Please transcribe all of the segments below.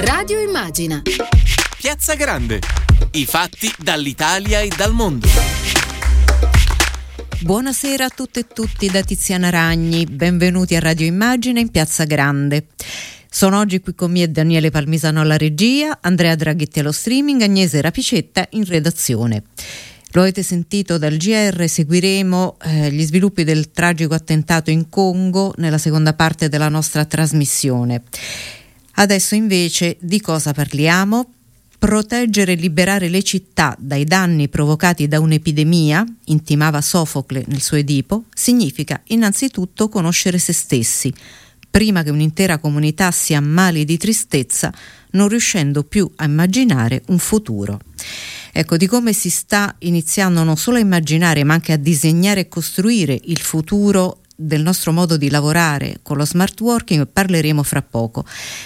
Radio Immagina. Piazza Grande. I fatti dall'Italia e dal mondo. Buonasera a tutte e tutti da Tiziana Ragni, benvenuti a Radio Immagine in Piazza Grande. Sono oggi qui con me Daniele Palmisano alla regia, Andrea Draghetti allo streaming, Agnese Rapicetta in redazione. Lo avete sentito dal GR, seguiremo eh, gli sviluppi del tragico attentato in Congo nella seconda parte della nostra trasmissione. Adesso invece di cosa parliamo? Proteggere e liberare le città dai danni provocati da un'epidemia, intimava Sofocle nel suo Edipo, significa innanzitutto conoscere se stessi, prima che un'intera comunità si ammali di tristezza, non riuscendo più a immaginare un futuro ecco, di come si sta iniziando non solo a immaginare ma anche a disegnare e costruire il futuro del nostro modo di lavorare con lo smart working parleremo fra poco,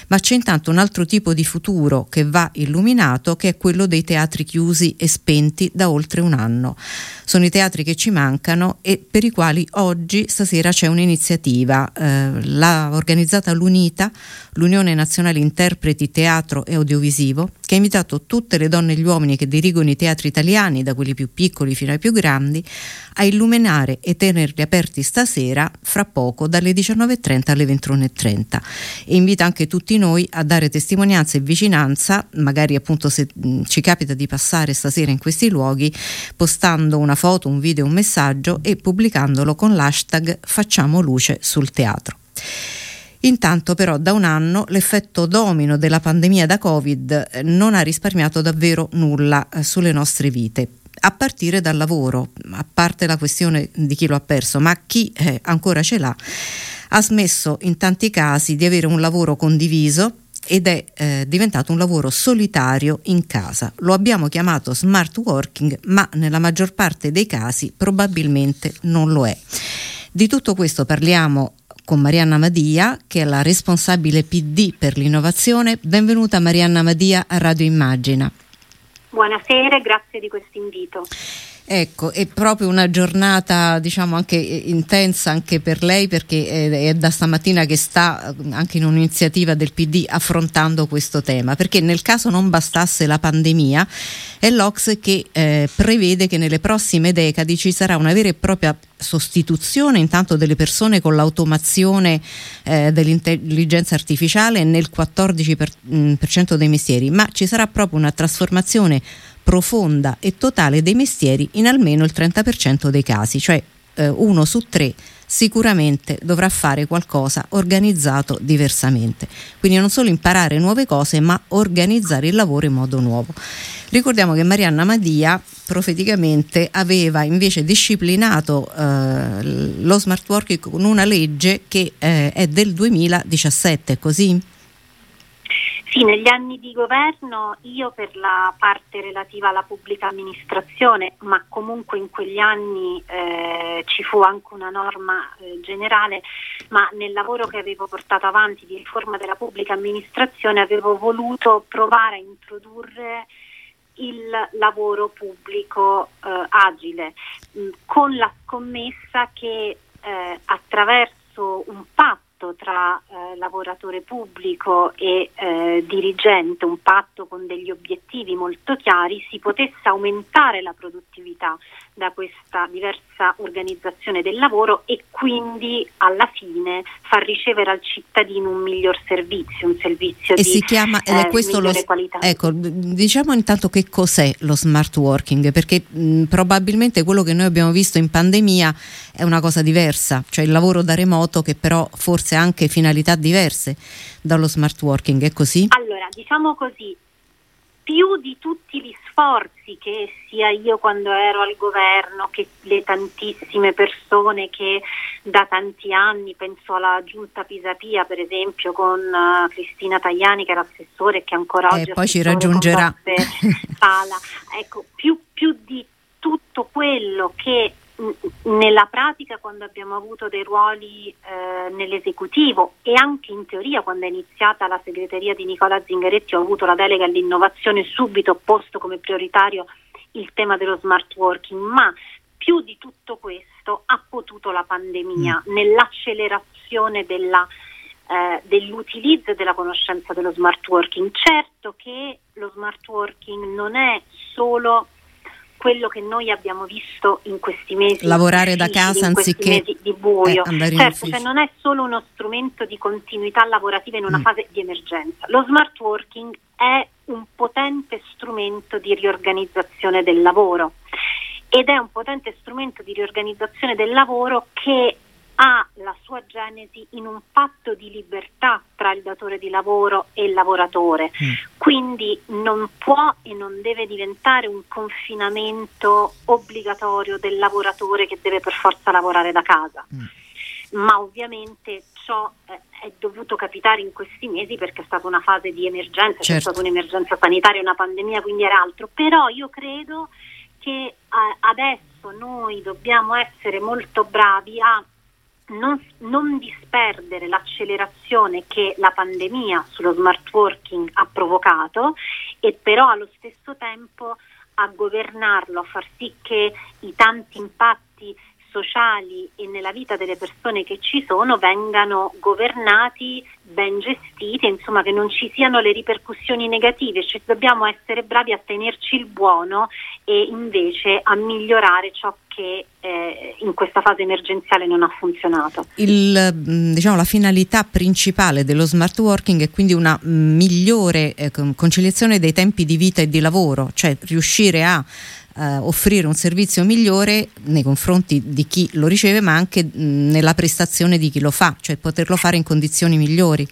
ma c'è intanto un altro tipo di futuro che va illuminato che è quello dei teatri chiusi e spenti da oltre un anno. Sono i teatri che ci mancano e per i quali oggi, stasera, c'è un'iniziativa, eh, l'ha organizzata l'UNITA, l'Unione Nazionale Interpreti Teatro e Audiovisivo, che ha invitato tutte le donne e gli uomini che dirigono i teatri italiani, da quelli più piccoli fino ai più grandi, a illuminare e tenerli aperti stasera, fra poco, dalle 19.30 alle 21.30. E invita anche tutti noi a dare testimonianza e vicinanza, magari appunto se ci capita di passare stasera in questi luoghi, postando una foto, un video, un messaggio e pubblicandolo con l'hashtag Facciamo luce sul teatro. Intanto però da un anno l'effetto domino della pandemia da Covid eh, non ha risparmiato davvero nulla eh, sulle nostre vite a partire dal lavoro, a parte la questione di chi lo ha perso, ma chi eh, ancora ce l'ha, ha smesso in tanti casi di avere un lavoro condiviso ed è eh, diventato un lavoro solitario in casa. Lo abbiamo chiamato smart working, ma nella maggior parte dei casi probabilmente non lo è. Di tutto questo parliamo con Marianna Madia, che è la responsabile PD per l'innovazione. Benvenuta Marianna Madia a Radio Immagina. Buonasera e grazie di questo invito. Ecco, è proprio una giornata diciamo anche eh, intensa anche per lei perché è, da stamattina che sta eh, anche in un'iniziativa del PD affrontando questo tema, perché nel caso non bastasse la pandemia è l'Ox che eh, prevede che nelle prossime decadi ci sarà una vera e propria sostituzione intanto delle persone con l'automazione eh, dell'intelligenza artificiale nel 14% per, mh, per cento dei mestieri, ma ci sarà proprio una trasformazione profonda e totale dei mestieri in almeno il 30% dei casi, cioè eh, uno su tre sicuramente dovrà fare qualcosa organizzato diversamente. Quindi non solo imparare nuove cose, ma organizzare il lavoro in modo nuovo. Ricordiamo che Marianna Madia profeticamente aveva invece disciplinato eh, lo smart working con una legge che eh, è del 2017, così? Sì, negli anni di governo io per la parte relativa alla pubblica amministrazione, ma comunque in quegli anni eh, ci fu anche una norma eh, generale, ma nel lavoro che avevo portato avanti di riforma della pubblica amministrazione avevo voluto provare a introdurre il lavoro pubblico eh, agile, mh, con la scommessa che eh, attraverso un patto patto tra eh, lavoratore pubblico e eh, dirigente, un patto con degli obiettivi molto chiari, si potesse aumentare la produttività da questa diversa organizzazione del lavoro e quindi alla fine far ricevere al cittadino un miglior servizio, un servizio e di si chiama, eh, questo migliore lo, qualità. Ecco, diciamo intanto che cos'è lo smart working, perché mh, probabilmente quello che noi abbiamo visto in pandemia è una cosa diversa, cioè il lavoro da remoto che però forse ha anche finalità diverse dallo smart working, è così? Allora, diciamo così, più di tutti gli sforzi che sia io quando ero al governo, che le tantissime persone che da tanti anni, penso alla giunta Pisapia per esempio con uh, Cristina Tagliani che era assessore e che ancora oggi è poi ci raggiungerà. Sala, ecco, più, più di tutto quello che nella pratica quando abbiamo avuto dei ruoli eh, nell'esecutivo e anche in teoria quando è iniziata la segreteria di Nicola Zingaretti ho avuto la delega all'innovazione subito posto come prioritario il tema dello smart working, ma più di tutto questo ha potuto la pandemia mm. nell'accelerazione della eh, dell'utilizzo e della conoscenza dello smart working. Certo che lo smart working non è solo quello che noi abbiamo visto in questi mesi. Lavorare da casa anziché di buio. Eh, certo, cioè non è solo uno strumento di continuità lavorativa in una mm. fase di emergenza. Lo smart working è un potente strumento di riorganizzazione del lavoro ed è un potente strumento di riorganizzazione del lavoro che ha la sua genesi in un patto di libertà tra il datore di lavoro e il lavoratore, mm. quindi non può e non deve diventare un confinamento obbligatorio del lavoratore che deve per forza lavorare da casa. Mm. Ma ovviamente ciò eh, è dovuto capitare in questi mesi perché è stata una fase di emergenza, certo. c'è stata un'emergenza sanitaria, una pandemia, quindi era altro. Però io credo che eh, adesso noi dobbiamo essere molto bravi a non, non, disperdere l'accelerazione che la pandemia sullo smart working ha provocato e però allo stesso tempo a governarlo, a far sì che i tanti impatti sociali e nella vita delle persone che ci sono vengano governati, ben gestiti, insomma che non ci siano le ripercussioni negative, cioè dobbiamo essere bravi a tenerci il buono e invece a migliorare ciò che eh, in questa fase emergenziale non ha funzionato. Il, mm, diciamo, la finalità principale dello smart working è quindi una migliore eh, conciliazione dei tempi di vita e di lavoro, cioè riuscire a eh, offrire un servizio migliore nei confronti di chi lo riceve ma anche mh, nella prestazione di chi lo fa, cioè poterlo fare in condizioni migliori.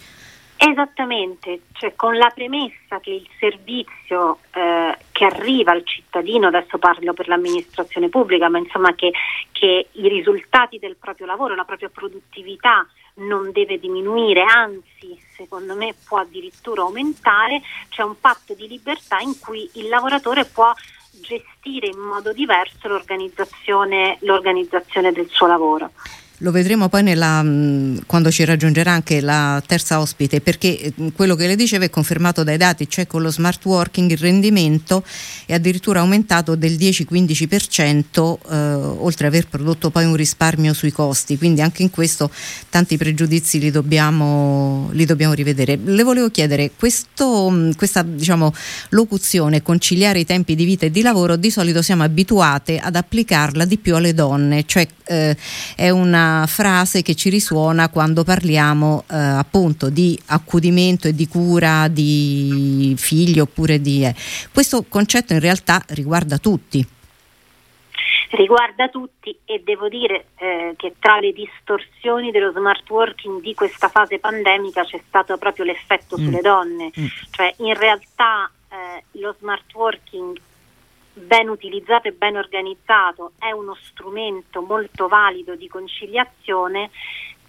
Esattamente, cioè con la premessa che il servizio eh, che arriva al cittadino, adesso parlo per l'amministrazione pubblica, ma insomma che, che, i risultati del proprio lavoro, la propria produttività non deve diminuire, anzi secondo me può addirittura aumentare, c'è un patto di libertà in cui il lavoratore può gestire in modo diverso l'organizzazione, l'organizzazione del suo lavoro. Lo vedremo poi nella, mm, quando ci raggiungerà anche la terza ospite, perché mm, quello che le dicevo è confermato dai dati, cioè con lo smart working il rendimento è addirittura aumentato del 10-15%, eh, oltre aver prodotto poi un risparmio sui costi, quindi anche in questo tanti pregiudizi li dobbiamo, li dobbiamo rivedere. Le volevo chiedere, questo, mm, questa diciamo, locuzione, conciliare i tempi di vita e di lavoro, di solito siamo abituate ad applicarla di più alle donne, cioè eh, è una frase che ci risuona quando parliamo eh, appunto di accudimento e di cura di figli oppure di... Eh. Questo concetto in realtà riguarda tutti riguarda tutti e devo dire eh, che tra le distorsioni dello smart working di questa fase pandemica c'è stato proprio l'effetto mm. sulle donne, mm. cioè in realtà eh, lo smart working ben utilizzato e ben organizzato è uno strumento molto valido di conciliazione,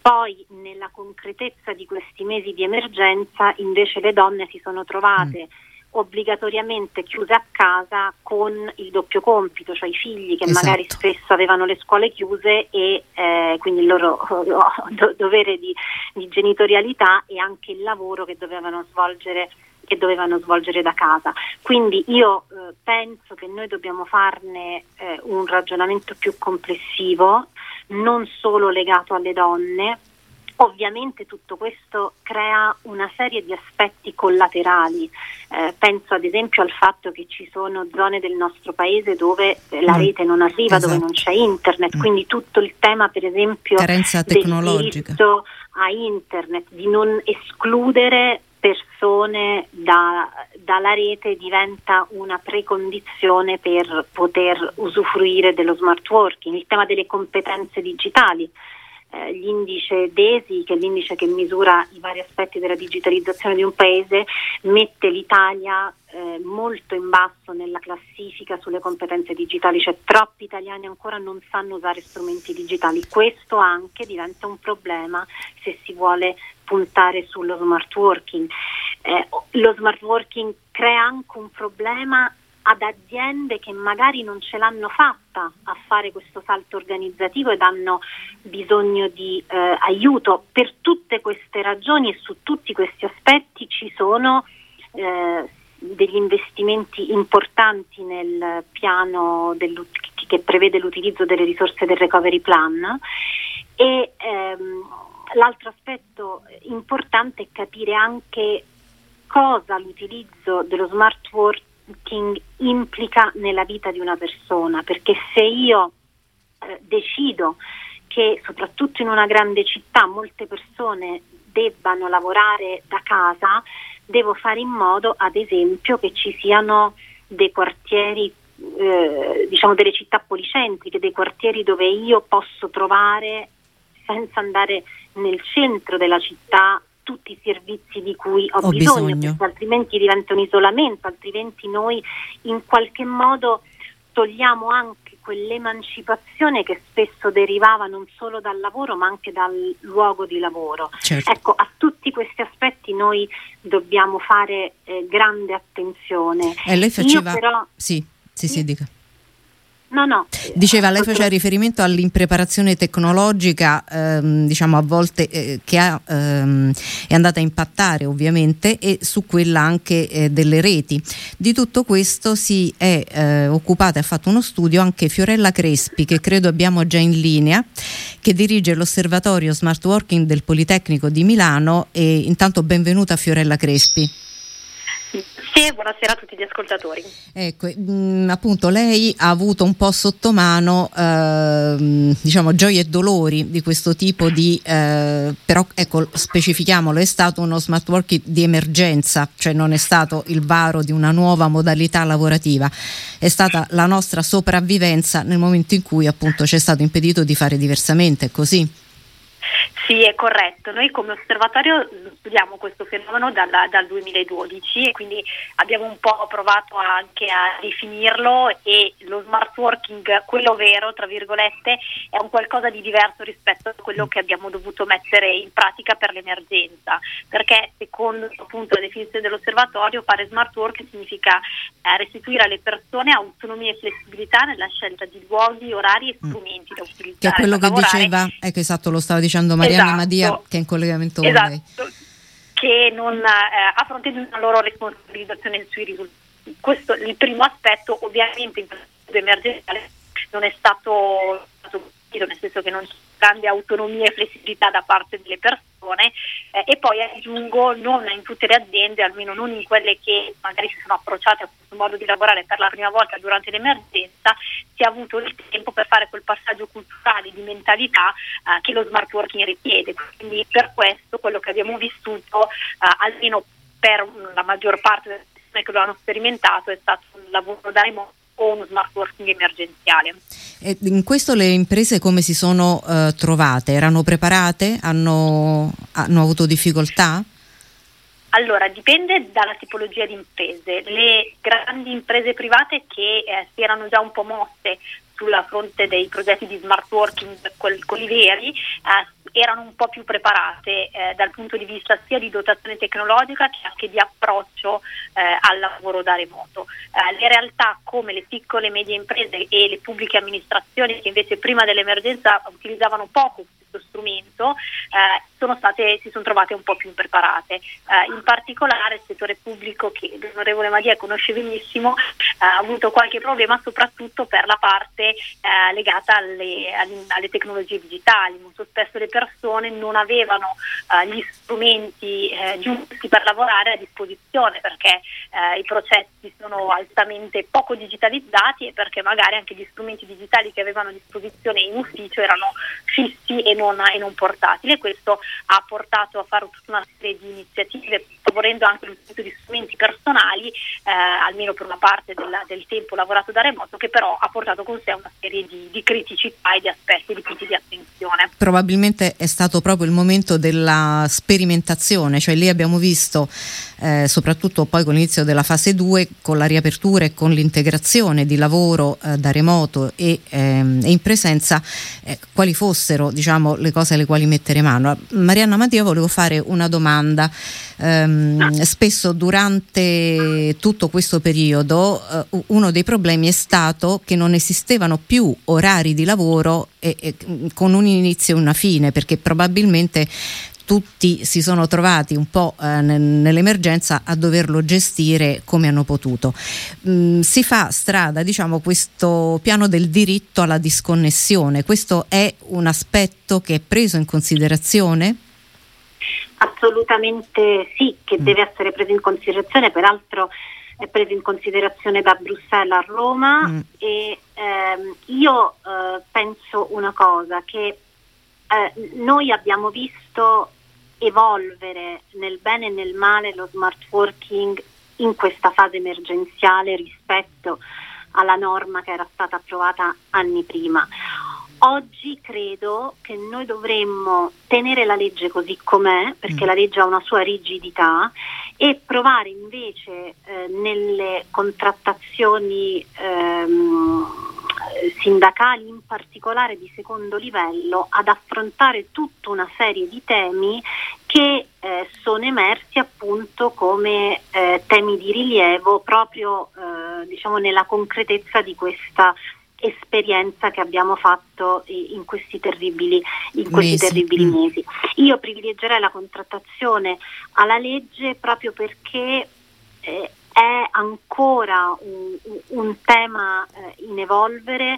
poi nella concretezza di questi mesi di emergenza invece le donne si sono trovate mm. obbligatoriamente chiuse a casa con il doppio compito, cioè i figli che esatto. magari spesso avevano le scuole chiuse e eh, quindi il loro do- dovere di, di genitorialità e anche il lavoro che dovevano svolgere che dovevano svolgere da casa. Quindi io eh, penso che noi dobbiamo farne eh, un ragionamento più complessivo, non solo legato alle donne. Ovviamente tutto questo crea una serie di aspetti collaterali, eh, penso ad esempio al fatto che ci sono zone del nostro paese dove la mm. rete non arriva, esatto. dove non c'è internet, mm. quindi tutto il tema per esempio Carenza tecnologica. del a internet, di non escludere persone da, dalla rete diventa una precondizione per poter usufruire dello smart working, il tema delle competenze digitali. Eh, l'indice DESI, che è l'indice che misura i vari aspetti della digitalizzazione di un paese, mette l'Italia eh, molto in basso nella classifica sulle competenze digitali, cioè troppi italiani ancora non sanno usare strumenti digitali. Questo anche diventa un problema se si vuole puntare sullo smart working. Eh, lo smart working crea anche un problema ad aziende che magari non ce l'hanno fatta a fare questo salto organizzativo ed hanno bisogno di eh, aiuto. Per tutte queste ragioni e su tutti questi aspetti ci sono eh, degli investimenti importanti nel piano che prevede l'utilizzo delle risorse del recovery plan e ehm, l'altro aspetto importante è capire anche cosa l'utilizzo dello smart working implica nella vita di una persona, perché se io eh, decido che soprattutto in una grande città molte persone debbano lavorare da casa, devo fare in modo, ad esempio, che ci siano dei quartieri, eh, diciamo delle città policentriche, dei quartieri dove io posso trovare, senza andare nel centro della città, tutti i servizi di cui ho, ho bisogno, bisogno. altrimenti diventa un isolamento, altrimenti noi in qualche modo togliamo anche quell'emancipazione che spesso derivava non solo dal lavoro ma anche dal luogo di lavoro. Certo. Ecco, a tutti questi aspetti noi dobbiamo fare eh, grande attenzione. E lei faceva... Io però... Sì, sì, sì, dica. No, no. Diceva, lei faceva riferimento all'impreparazione tecnologica, ehm, diciamo a volte eh, che ha, ehm, è andata a impattare ovviamente e su quella anche eh, delle reti. Di tutto questo si è eh, occupata e ha fatto uno studio anche Fiorella Crespi, che credo abbiamo già in linea, che dirige l'osservatorio Smart Working del Politecnico di Milano e intanto benvenuta Fiorella Crespi. Sì, buonasera a tutti gli ascoltatori. Ecco, mh, mm, appunto lei ha avuto un po' sotto mano eh, diciamo gioie e dolori di questo tipo di eh, però ecco specifichiamolo è stato uno smart working di emergenza, cioè non è stato il varo di una nuova modalità lavorativa, è stata la nostra sopravvivenza nel momento in cui appunto ci è stato impedito di fare diversamente, è così? Sì, è corretto. Noi come osservatorio studiamo questo fenomeno dalla, dal 2012 e quindi abbiamo un po' provato anche a definirlo e lo smart working, quello vero, tra virgolette, è un qualcosa di diverso rispetto a quello che abbiamo dovuto mettere in pratica per l'emergenza, perché secondo appunto la definizione dell'osservatorio fare smart work significa eh, restituire alle persone autonomia e flessibilità nella scelta di luoghi, orari e mm. strumenti da utilizzare. Che è quello che lavorare. diceva, ecco esatto, lo stava dicendo Marianna esatto, Madia che è in collegamento esatto, con lei. Che non, eh, a fronte di una loro responsabilizzazione sui risultati. Questo il primo aspetto, ovviamente in periodo emergenziale non è stato, stato nel senso che non c'è grande autonomia e flessibilità da parte delle persone eh, e poi aggiungo non in tutte le aziende, almeno non in quelle che magari si sono approcciate a questo modo di lavorare per la prima volta durante l'emergenza, si è avuto il tempo per fare quel passaggio culturale di mentalità eh, che lo smart working richiede. Quindi per questo quello che abbiamo vissuto, eh, almeno per la maggior parte delle persone che lo hanno sperimentato, è stato un lavoro da remoto o uno smart working emergenziale. E in questo le imprese come si sono uh, trovate? Erano preparate? Hanno, hanno avuto difficoltà? Allora, dipende dalla tipologia di imprese. Le grandi imprese private che eh, si erano già un po' mosse sulla fronte dei progetti di smart working, quelli veri, eh, erano un po' più preparate eh, dal punto di vista sia di dotazione tecnologica che anche di approccio eh, al lavoro da remoto. Eh, le realtà come le piccole e medie imprese e le pubbliche amministrazioni che invece prima dell'emergenza utilizzavano poco questo strumento eh, sono state, si sono trovate un po' più impreparate. Eh, in particolare il settore pubblico che l'onorevole Madia conosce benissimo ha avuto qualche problema soprattutto per la parte legata alle, alle, tecnologie digitali. Molto spesso le persone non avevano uh, gli strumenti eh, giusti per lavorare a disposizione perché eh, i processi sono altamente poco digitalizzati e perché magari anche gli strumenti digitali che avevano a disposizione in ufficio erano fissi e non, non portatili e questo ha portato a fare tutta una serie di iniziative favorendo anche l'utilizzo di strumenti personali, eh, almeno per una parte della, del tempo lavorato da remoto, che però ha portato con sé una serie di, di criticità e di aspetti di punti di attenzione. Probabilmente è stato proprio il momento della sperimentazione, cioè lì abbiamo visto eh, soprattutto poi con l'inizio della fase 2, con la riapertura e con l'integrazione di lavoro eh, da remoto e, ehm, e in presenza, eh, quali fossero diciamo, le cose alle quali mettere mano. Marianna Mattia, volevo fare una domanda. Um, spesso durante tutto questo periodo uh, uno dei problemi è stato che non esistevano più orari di lavoro e, e, con un inizio e una fine, perché probabilmente tutti si sono trovati un po' eh, nell'emergenza a doverlo gestire come hanno potuto. Mm, si fa strada, diciamo, questo piano del diritto alla disconnessione. Questo è un aspetto che è preso in considerazione? Assolutamente sì, che mm. deve essere preso in considerazione, peraltro è preso in considerazione da Bruxelles a Roma mm. e ehm, io eh, penso una cosa, che eh, noi abbiamo visto evolvere nel bene e nel male lo smart working in questa fase emergenziale rispetto alla norma che era stata approvata anni prima. Oggi credo che noi dovremmo tenere la legge così com'è, perché mm. la legge ha una sua rigidità, e provare invece eh, nelle contrattazioni ehm, sindacali, in particolare di secondo livello, ad affrontare tutta una serie di temi che eh, sono emersi appunto come eh, temi di rilievo proprio eh, diciamo nella concretezza di questa esperienza che abbiamo fatto in questi terribili, in questi mesi. terribili mm. mesi. Io privilegerei la contrattazione alla legge proprio perché eh, è ancora un, un tema eh, in evolvere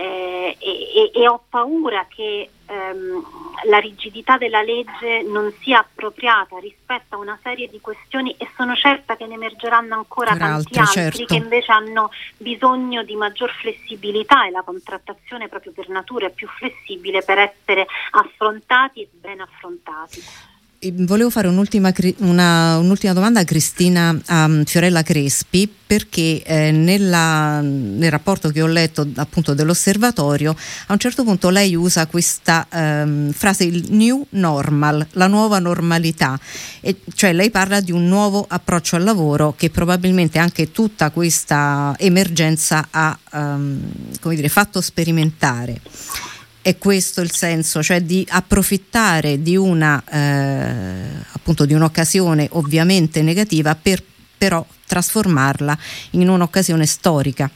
eh, e, e, ho paura che ehm, la rigidità della legge non sia appropriata rispetto a una serie di questioni e sono certa che ne emergeranno ancora per tanti altri, certo. che invece hanno bisogno di maggior flessibilità e la contrattazione proprio per natura è più flessibile per essere affrontati e ben affrontati. Volevo fare un'ultima, una, un'ultima, domanda a Cristina a Fiorella Crespi perché eh, nella, nel rapporto che ho letto appunto dell'osservatorio a un certo punto lei usa questa ehm, frase il new normal, la nuova normalità, e cioè lei parla di un nuovo approccio al lavoro che probabilmente anche tutta questa emergenza ha ehm, dire, fatto sperimentare è questo il senso, cioè di approfittare di una eh, appunto di un'occasione ovviamente negativa per però trasformarla in un'occasione storica.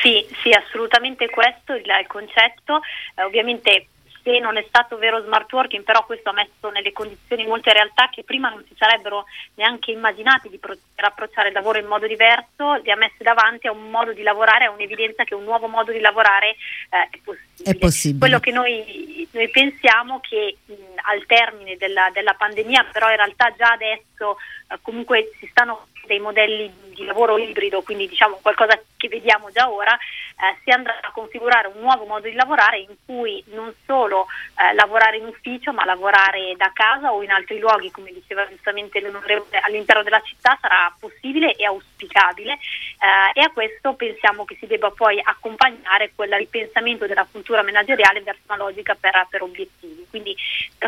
Sì, sì, assolutamente questo il, il concetto. Eh, ovviamente se non è stato vero smart working, però questo ha messo nelle condizioni molte realtà che prima non si sarebbero neanche immaginati di poter approcciare il lavoro in modo diverso, li ha messi davanti a un modo di lavorare, a un'evidenza che un nuovo modo di lavorare eh, è, possibile. è, possibile. Quello che noi, noi pensiamo che mh, al termine della, della, pandemia, però in realtà già adesso eh, comunque si stanno dei modelli di lavoro ibrido, quindi diciamo qualcosa che vediamo già ora, eh, si andrà a configurare un nuovo modo di lavorare in cui non solo eh, lavorare in ufficio ma lavorare da casa o in altri luoghi, come diceva giustamente l'onorevole, all'interno della città sarà possibile e auspicabile eh, e a questo pensiamo che si debba poi accompagnare quel ripensamento della cultura manageriale verso una logica per, per obiettivi. Quindi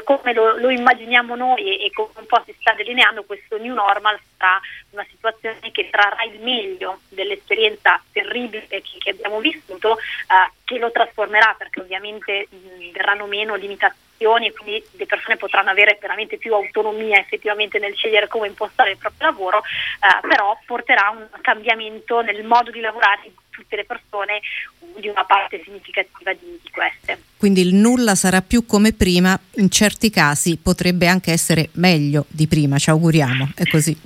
come lo, lo immaginiamo noi e, e come un po' si sta delineando questo new normal sarà una situazione che trarrà il meglio dell'esperienza terribile che, che abbiamo vissuto, eh, che lo trasformerà perché ovviamente mh, verranno meno limitazioni e quindi le persone potranno avere veramente più autonomia effettivamente nel scegliere come impostare il proprio lavoro, eh, però porterà un cambiamento nel modo di lavorare di tutte le persone di una parte significativa di, di queste. Quindi il nulla sarà più come prima, in certi casi potrebbe anche essere meglio di prima, ci auguriamo, è così.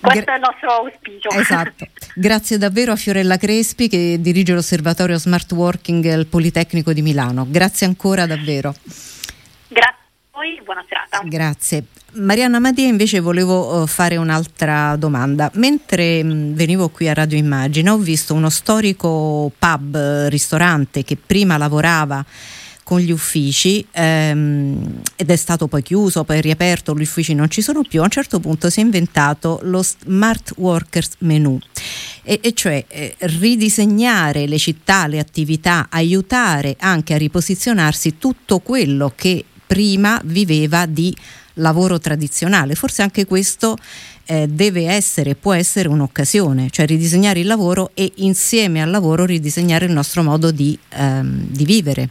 Questo è il nostro auspicio. Esatto. Grazie davvero a Fiorella Crespi che dirige l'osservatorio Smart Working al Politecnico di Milano. Grazie ancora davvero. Grazie a voi, buona serata. Grazie. Marianna Madia invece volevo eh, fare un'altra domanda. Mentre mm, venivo qui a Radio Immagine ho visto uno storico pub, eh, ristorante che prima lavorava con gli uffici ehm, ed è stato poi chiuso, poi riaperto, gli uffici non ci sono più, a un certo punto si è inventato lo Smart Workers Menu. E, e cioè eh, ridisegnare le città, le attività, aiutare anche a riposizionarsi tutto quello che prima viveva di lavoro tradizionale. Forse anche questo eh, deve essere, può essere un'occasione, cioè ridisegnare il lavoro e insieme al lavoro ridisegnare il nostro modo di, ehm, di vivere.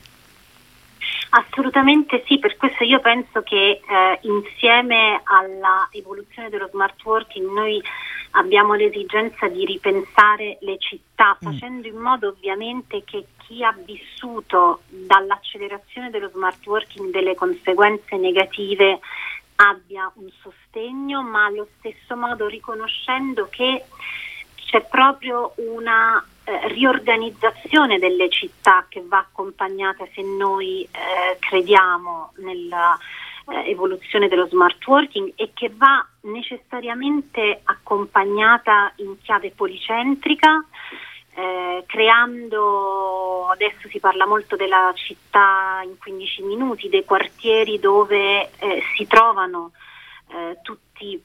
Assolutamente sì, per questo io penso che eh, insieme alla evoluzione dello smart working noi abbiamo l'esigenza di ripensare le città, mm. facendo in modo ovviamente che chi ha vissuto dall'accelerazione dello smart working delle conseguenze negative abbia un sostegno, ma allo stesso modo riconoscendo che c'è proprio una eh, riorganizzazione delle città che va accompagnata se noi eh, crediamo nella eh, evoluzione dello smart working e che va necessariamente accompagnata in chiave policentrica, eh, creando, adesso si parla molto della città in 15 minuti, dei quartieri dove eh, si trovano eh, tutti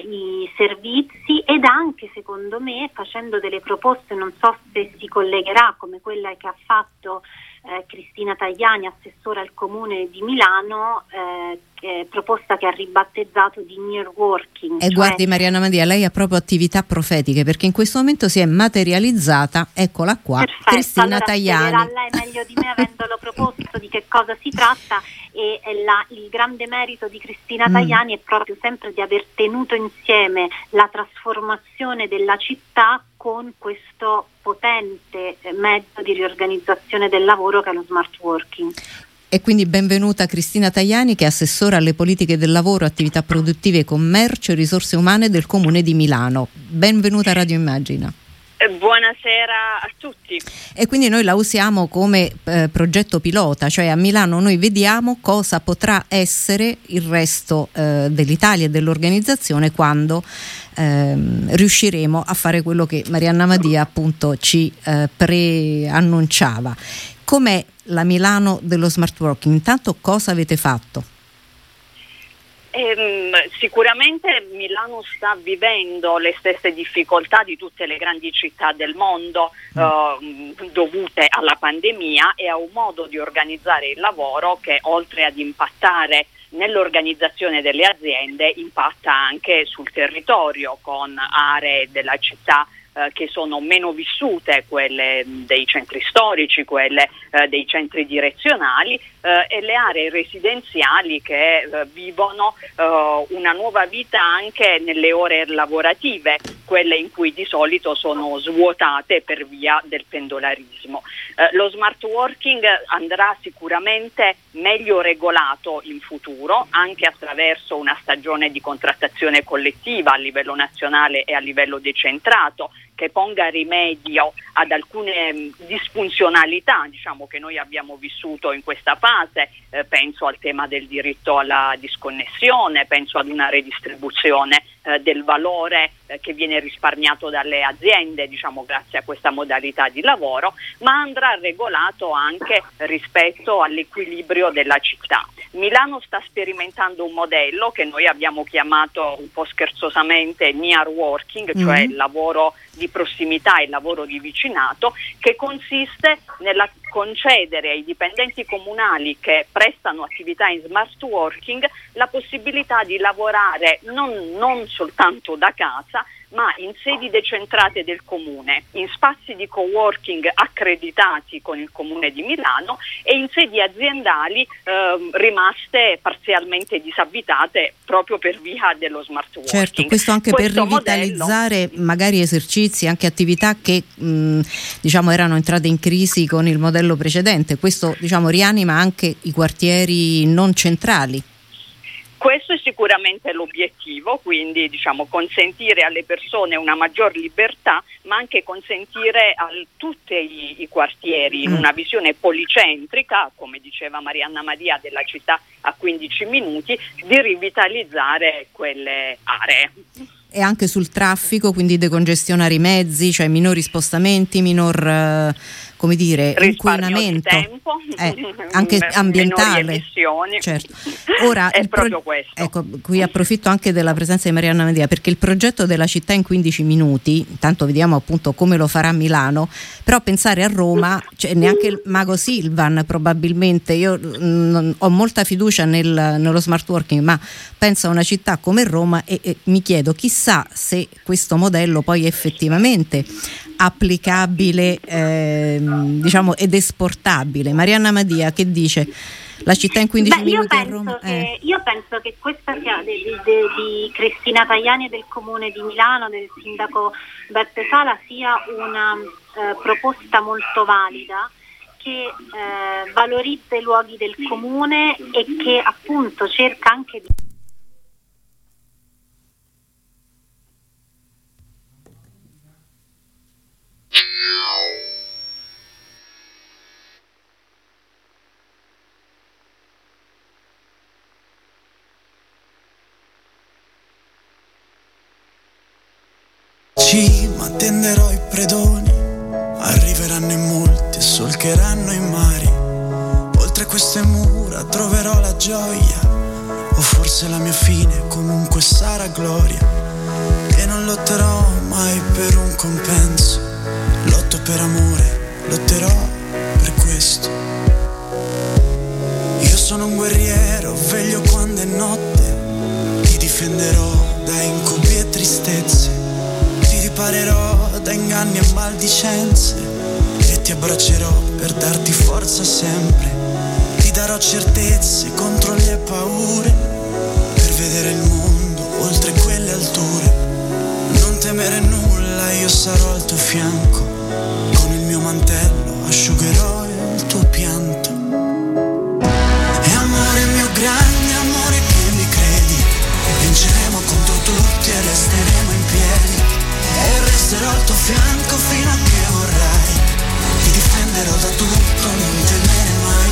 i servizi ed anche secondo me facendo delle proposte, non so se si collegherà come quella che ha fatto eh, Cristina Tagliani, assessora al Comune di Milano, eh, eh, proposta che ha ribattezzato di near working. E cioè... guardi Mariana Madia, lei ha proprio attività profetiche perché in questo momento si è materializzata, eccola qua, Perfetto, Cristina allora Tagliani. lei meglio di me avendolo proposto di che cosa si tratta e la, il grande merito di Cristina mm. Tajani è proprio sempre di aver tenuto insieme la trasformazione della città con questo potente mezzo di riorganizzazione del lavoro che è lo smart working. E quindi benvenuta Cristina Tajani che è assessora alle politiche del lavoro, attività produttive, commercio e risorse umane del Comune di Milano. Benvenuta a Radio Immagina. Buonasera a tutti. E quindi noi la usiamo come eh, progetto pilota, cioè a Milano noi vediamo cosa potrà essere il resto eh, dell'Italia e dell'organizzazione quando ehm, riusciremo a fare quello che Marianna Madia appunto ci eh, preannunciava. Com'è la Milano dello smart working? Intanto cosa avete fatto? Ehm, sicuramente Milano sta vivendo le stesse difficoltà di tutte le grandi città del mondo eh, dovute alla pandemia e a un modo di organizzare il lavoro che oltre ad impattare nell'organizzazione delle aziende impatta anche sul territorio con aree della città eh, che sono meno vissute, quelle dei centri storici, quelle eh, dei centri direzionali eh, e le aree residenziali che eh, vivono eh, una nuova vita anche nelle ore lavorative, quelle in cui di solito sono svuotate per via del pendolarismo. Lo smart working andrà sicuramente meglio regolato in futuro anche attraverso una stagione di contrattazione collettiva a livello nazionale e a livello decentrato che ponga rimedio ad alcune mh, disfunzionalità diciamo, che noi abbiamo vissuto in questa fase, eh, penso al tema del diritto alla disconnessione, penso ad una redistribuzione eh, del valore eh, che viene risparmiato dalle aziende diciamo, grazie a questa modalità di lavoro, ma andrà regolato anche rispetto all'equilibrio della città. Milano sta sperimentando un modello che noi abbiamo chiamato un po' scherzosamente near working, cioè mm-hmm. il lavoro di prossimità e il lavoro di vicinato, che consiste nella concedere ai dipendenti comunali che prestano attività in smart working la possibilità di lavorare non, non soltanto da casa, ma in sedi decentrate del comune, in spazi di co-working accreditati con il comune di Milano e in sedi aziendali eh, rimaste parzialmente disabitate proprio per via dello smart working. Certo, questo anche questo per rivitalizzare modello... magari esercizi, anche attività che mh, diciamo erano entrate in crisi con il modello precedente. Questo diciamo rianima anche i quartieri non centrali. Questo è sicuramente l'obiettivo, quindi diciamo, consentire alle persone una maggior libertà, ma anche consentire a tutti i, i quartieri in mm. una visione policentrica, come diceva Marianna Madia della città a 15 minuti, di rivitalizzare quelle aree e anche sul traffico, quindi decongestionare i mezzi, cioè minori spostamenti, minor eh, come dire, inquinamento, tempo, eh, anche ambientale. Certo. Ora, è proprio pro- questo. Ecco, qui approfitto anche della presenza di Marianna Medea perché il progetto della città in 15 minuti, intanto vediamo appunto come lo farà Milano, però pensare a Roma, cioè neanche il Mago Silvan probabilmente, io mh, mm, ho molta fiducia nel, nello smart working, ma penso a una città come Roma e, e mi chiedo chissà se questo modello poi effettivamente applicabile eh, diciamo, ed esportabile. Marianna Madia che dice la città in 15 Beh, minuti io Roma. Penso che, io penso che questa sia di, di, di, Cristina Tajani e del Comune di Milano, del sindaco Beppe Sala, sia una eh, proposta molto valida che eh, valorizza i luoghi del comune e che appunto cerca anche di Cima tenderò i predoni, arriveranno in molti solcheranno i mari. Oltre queste mura troverò la gioia, o forse la mia fine comunque sarà gloria. E non lotterò mai per un compenso, per amore, lotterò per questo. Io sono un guerriero, veglio quando è notte, ti difenderò da incubi e tristezze riparerò da inganni e maldicenze e ti abbraccerò per darti forza sempre. Ti darò certezze contro le paure per vedere il mondo oltre quelle alture. Non temere nulla, io sarò al tuo fianco. Mantello asciugherò il tuo pianto. E amore mio grande amore che mi credi, vinceremo contro tutti e resteremo in piedi e resterò al tuo fianco fino a che vorrai. Ti difenderò da tutto, non temere mai.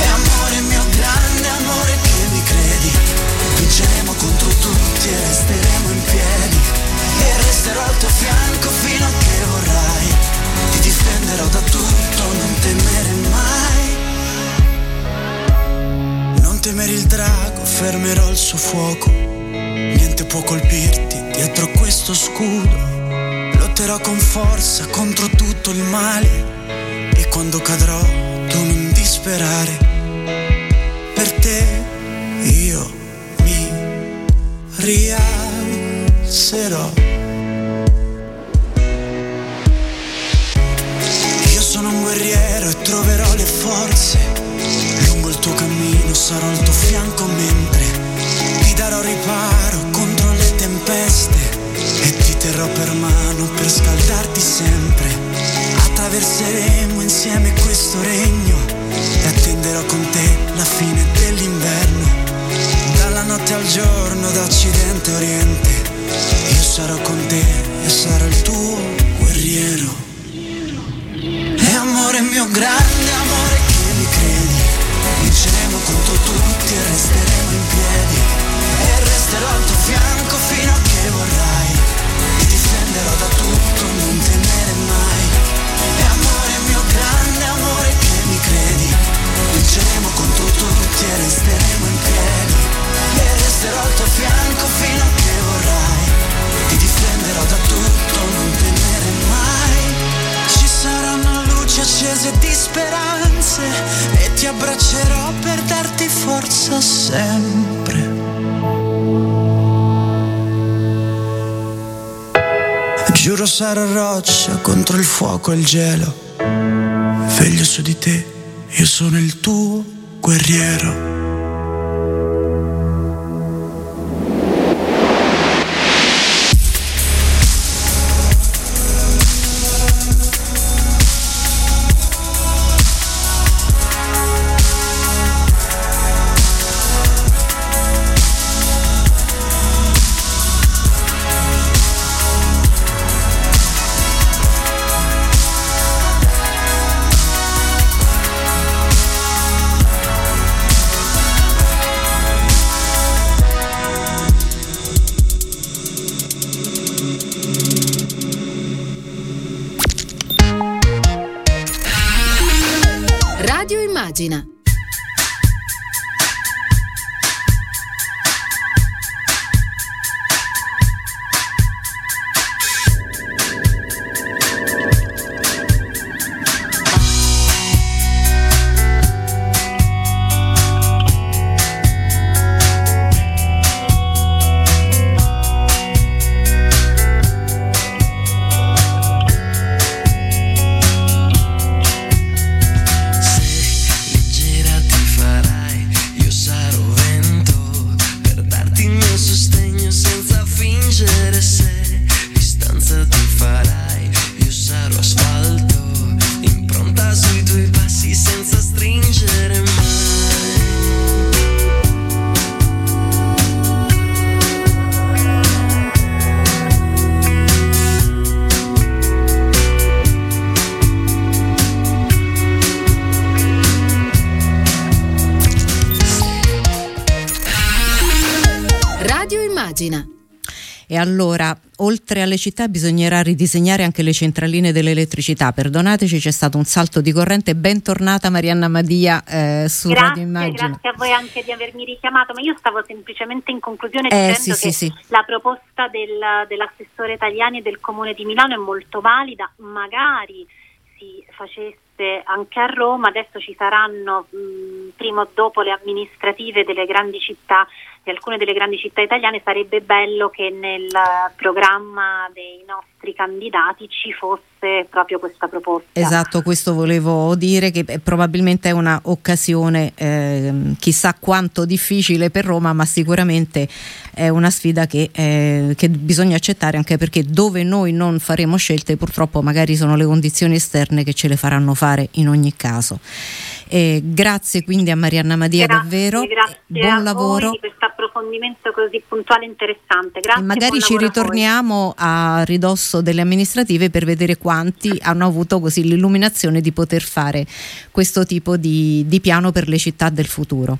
E amore mio grande amore che mi credi, vinceremo contro tutti e resteremo in piedi. E resterò al tuo fianco fino a che vorrai. Difenderò da tutto, non temere mai. Non temere il drago, fermerò il suo fuoco. Niente può colpirti dietro questo scudo. Lotterò con forza contro tutto il male e quando cadrò tu non disperare. Per te io mi rialzerò. Sono un guerriero e troverò le forze. Lungo il tuo cammino sarò al tuo fianco mentre ti darò riparo contro le tempeste e ti terrò per mano per scaldarti sempre. Attraverseremo insieme questo regno e attenderò con te la fine dell'inverno. Dalla notte al giorno, da occidente a oriente, io sarò con te e sarò il tuo guerriero. Amore mio grande amore che mi credi, vinceremo contro tutti e resteremo in piedi. E resterò al tuo fianco fino a che ti abbraccerò per darti forza sempre. Giuro sarò roccia contro il fuoco e il gelo. Veglio su di te, io sono il tuo guerriero. Alle città, bisognerà ridisegnare anche le centraline dell'elettricità. Perdonateci, c'è stato un salto di corrente. Bentornata Marianna Madia eh, su grazie, Radio Immagine. Grazie a voi anche di avermi richiamato, ma io stavo semplicemente in conclusione Eh, dicendo sì, che sì, sì. la proposta del- dell'assessore Italiani e del Comune di Milano è molto valida, magari si facesse anche a Roma, adesso ci saranno mh, prima o dopo le amministrative delle grandi città, di alcune delle grandi città italiane, sarebbe bello che nel programma dei nostri candidati ci fosse proprio questa proposta. Esatto, questo volevo dire che eh, probabilmente è un'occasione ehm, chissà quanto difficile per Roma, ma sicuramente è una sfida che, eh, che bisogna accettare anche perché dove noi non faremo scelte purtroppo magari sono le condizioni esterne che ce le faranno fare in ogni caso. Eh, grazie quindi a Marianna Madia Grazie, davvero, grazie buon a lavoro. di questo approfondimento così puntuale e interessante. Grazie. E magari ci lavoro a ritorniamo a ridosso delle amministrative per vedere quanti hanno avuto così l'illuminazione di poter fare questo tipo di, di piano per le città del futuro.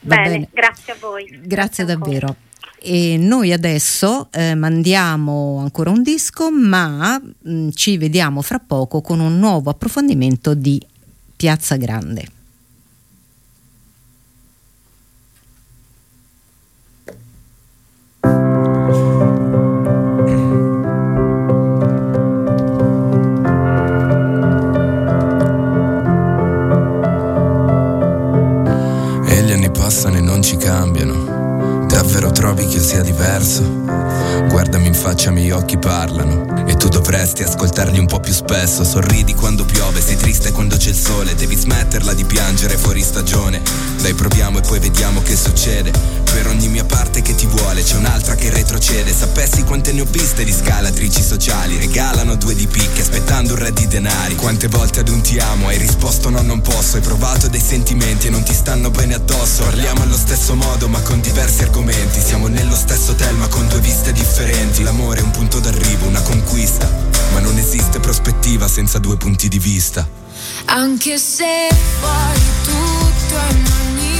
Bene, bene? grazie a voi. Grazie ancora. davvero. E noi adesso eh, mandiamo ancora un disco, ma mh, ci vediamo fra poco con un nuovo approfondimento di Piazza Grande. E gli anni passano e non ci cambiano. Davvero trovi che io sia diverso? Guardami in faccia, i miei occhi parlano. E tu dovresti ascoltarli un po' più spesso. Sorridi quando piove, sei triste quando c'è il sole. Devi smetterla di piangere fuori stagione. Dai, proviamo e poi vediamo che succede. Per ogni mia parte che ti vuole, c'è un'altra che retrocede. Sapessi quante ne ho viste di scalatrici sociali. Regalano due di picche aspettando un re di denari. Quante volte ad un ti amo hai risposto no, non posso. Hai provato dei sentimenti e non ti stanno bene addosso. Parliamo allo stesso modo ma con diversi argomenti. Siamo nello stesso hotel ma con due viste differenti. L'amore è un punto d'arrivo, una conquista. Ma non esiste prospettiva senza due punti di vista. Anche se poi tutto è magnifico,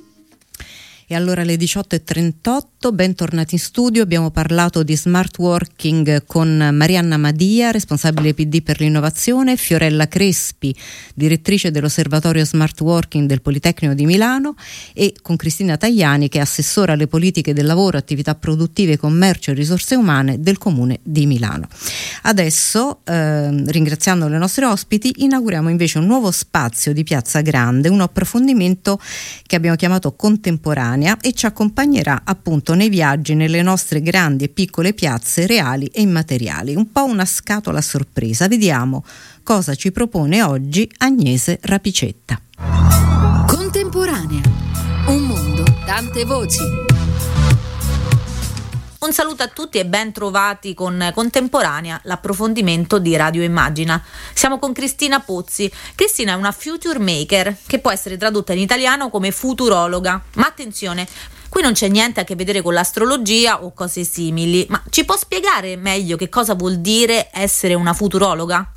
E allora alle 18.38, bentornati in studio, abbiamo parlato di smart working con Marianna Madia, responsabile PD per l'innovazione, Fiorella Crespi, direttrice dell'Osservatorio Smart Working del Politecnico di Milano e con Cristina Tagliani che è assessora alle politiche del lavoro, attività produttive, commercio e risorse umane del Comune di Milano. Adesso, ehm, ringraziando le nostre ospiti, inauguriamo invece un nuovo spazio di Piazza Grande, un approfondimento che abbiamo chiamato contemporanea e ci accompagnerà appunto nei viaggi nelle nostre grandi e piccole piazze reali e immateriali. Un po' una scatola sorpresa. Vediamo cosa ci propone oggi Agnese Rapicetta. Contemporanea. Un mondo, tante voci. Un saluto a tutti e ben trovati con Contemporanea, l'approfondimento di Radio Immagina. Siamo con Cristina Pozzi. Cristina è una future maker che può essere tradotta in italiano come futurologa. Ma attenzione, qui non c'è niente a che vedere con l'astrologia o cose simili, ma ci può spiegare meglio che cosa vuol dire essere una futurologa?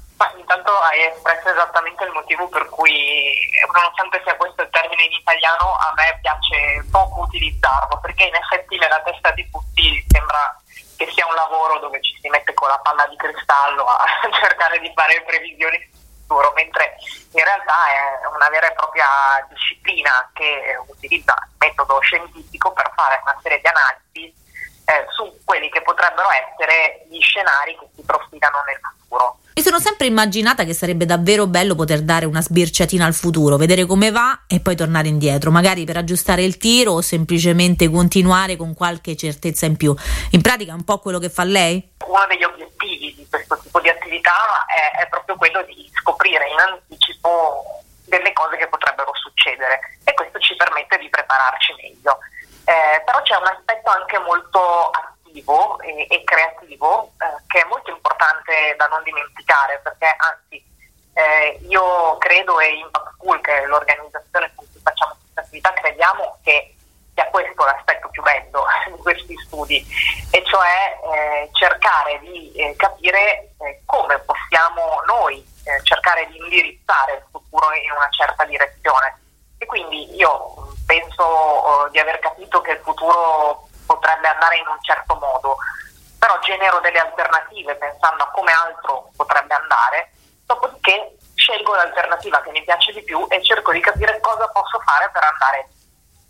Ma intanto hai espresso esattamente il motivo per cui, nonostante sia questo il termine in italiano, a me piace poco utilizzarlo, perché in effetti nella testa di tutti sembra che sia un lavoro dove ci si mette con la palla di cristallo a cercare di fare previsioni futuro, mentre in realtà è una vera e propria disciplina che utilizza il metodo scientifico per fare una serie di analisi eh, su quelli che potrebbero essere gli scenari che si profilano nel futuro. Mi sono sempre immaginata che sarebbe davvero bello poter dare una sbirciatina al futuro, vedere come va e poi tornare indietro, magari per aggiustare il tiro o semplicemente continuare con qualche certezza in più. In pratica è un po' quello che fa lei? Uno degli obiettivi di questo tipo di attività è, è proprio quello di scoprire in anticipo delle cose che potrebbero succedere e questo ci permette di prepararci meglio. Eh, però c'è un aspetto anche molto attivo e, e creativo eh, che è molto importante da non dimenticare perché anzi eh, io credo e Impact School che è l'organizzazione con cui facciamo questa attività crediamo che sia questo l'aspetto più bello di questi studi e cioè eh, cercare di eh, capire eh, come possiamo noi cercare di indirizzare il futuro in una certa direzione. E quindi io penso uh, di aver capito che il futuro potrebbe andare in un certo modo, però genero delle alternative pensando a come altro potrebbe andare, dopodiché scelgo l'alternativa che mi piace di più e cerco di capire cosa posso fare per andare.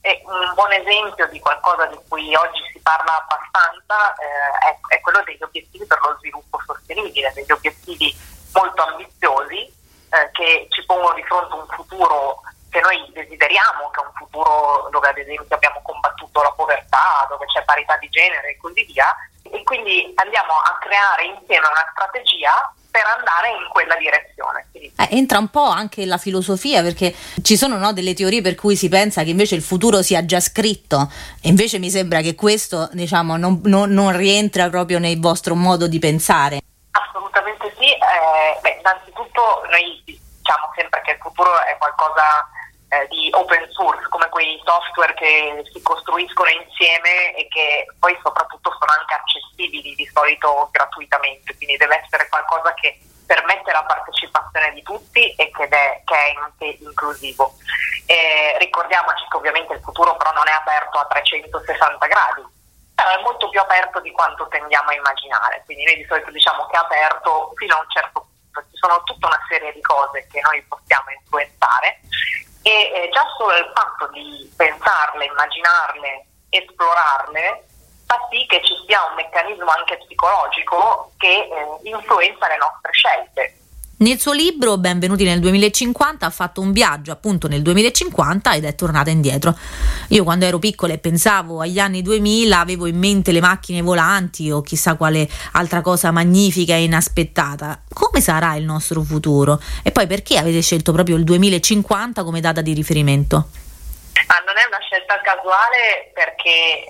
E un buon esempio di qualcosa di cui oggi si parla abbastanza eh, è, è quello degli obiettivi per lo sviluppo sostenibile, degli obiettivi molto ambiziosi eh, che ci pongono di fronte un futuro che noi desideriamo, che è un futuro dove ad esempio abbiamo combattuto la povertà, dove c'è parità di genere e così via, e quindi andiamo a creare insieme una strategia per andare in quella direzione. Eh, entra un po' anche la filosofia perché ci sono no, delle teorie per cui si pensa che invece il futuro sia già scritto e invece mi sembra che questo diciamo, non, non, non rientra proprio nel vostro modo di pensare. Assolutamente sì, eh, beh, innanzitutto noi diciamo sempre che il futuro è qualcosa eh, di open source, come quei software che si costruiscono insieme e che poi soprattutto sono anche accessibili di solito gratuitamente, quindi deve essere qualcosa che permette la partecipazione di tutti e che è, che è anche inclusivo. Eh, ricordiamoci che ovviamente il futuro però non è aperto a 360 gradi, però è molto più aperto di quanto tendiamo a immaginare, quindi noi di solito diciamo che è aperto fino a un certo punto, ci sono tutta una serie di cose che noi possiamo influenzare e eh, già solo il fatto di pensarle, immaginarle, esplorarle fa sì che ci sia un meccanismo anche psicologico che eh, influenza le nostre scelte. Nel suo libro Benvenuti nel 2050 ha fatto un viaggio appunto nel 2050 ed è tornata indietro. Io quando ero piccola e pensavo agli anni 2000 avevo in mente le macchine volanti o chissà quale altra cosa magnifica e inaspettata. Come sarà il nostro futuro? E poi perché avete scelto proprio il 2050 come data di riferimento? Ah, non è una scelta casuale perché eh,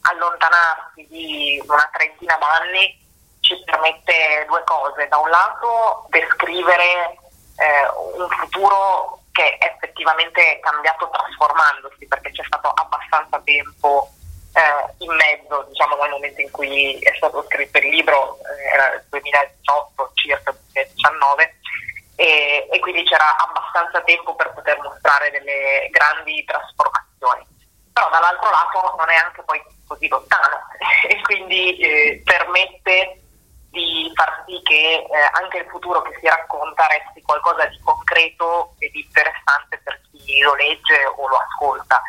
allontanarsi di una trentina d'anni ci permette due cose. Da un lato descrivere eh, un futuro che effettivamente è cambiato trasformandosi perché c'è stato abbastanza tempo eh, in mezzo, diciamo dal momento in cui è stato scritto il libro, eh, era il 2018 circa 2019 e, e quindi c'era abbastanza tempo per poter mostrare delle grandi trasformazioni. Però dall'altro lato non è anche poi così lontano e quindi eh, permette di far sì che eh, anche il futuro che si racconta resti qualcosa di concreto e di interessante per chi lo legge o lo ascolta.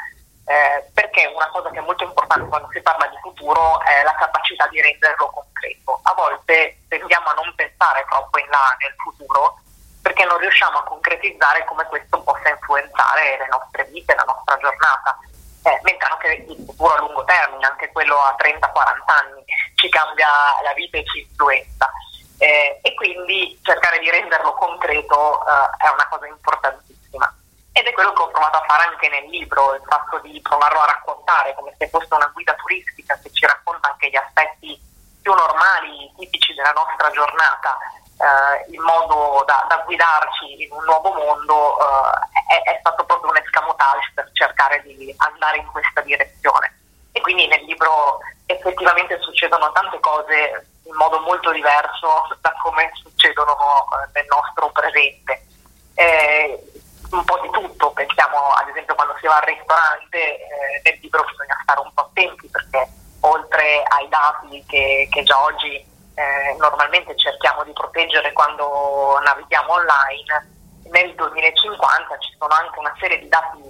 Eh, perché una cosa che è molto importante quando si parla di futuro è la capacità di renderlo concreto. A volte tendiamo a non pensare troppo in là nel futuro perché non riusciamo a concretizzare come questo possa influenzare le nostre vite, la nostra giornata eh, mentre anche il futuro a lungo termine, anche quello a 30-40 anni, ci cambia la vita e ci influenza. Eh, e quindi cercare di renderlo concreto eh, è una cosa importantissima. Ed è quello che ho provato a fare anche nel libro, il fatto di provarlo a raccontare come se fosse una guida turistica che ci racconta anche gli aspetti più normali, tipici della nostra giornata, eh, in modo da, da, guidarci in un nuovo mondo, eh, è, è, stato proprio un escamotage per cercare di andare in questa direzione. E quindi nel libro effettivamente succedono tante cose in modo molto diverso da come succedono eh, nel nostro presente. Eh, un po' di tutto, pensiamo ad esempio quando si va al ristorante, eh, nel libro bisogna stare un po' attenti perché oltre ai dati che, che già oggi eh, normalmente cerchiamo di proteggere quando navighiamo online, nel 2050 ci sono anche una serie di dati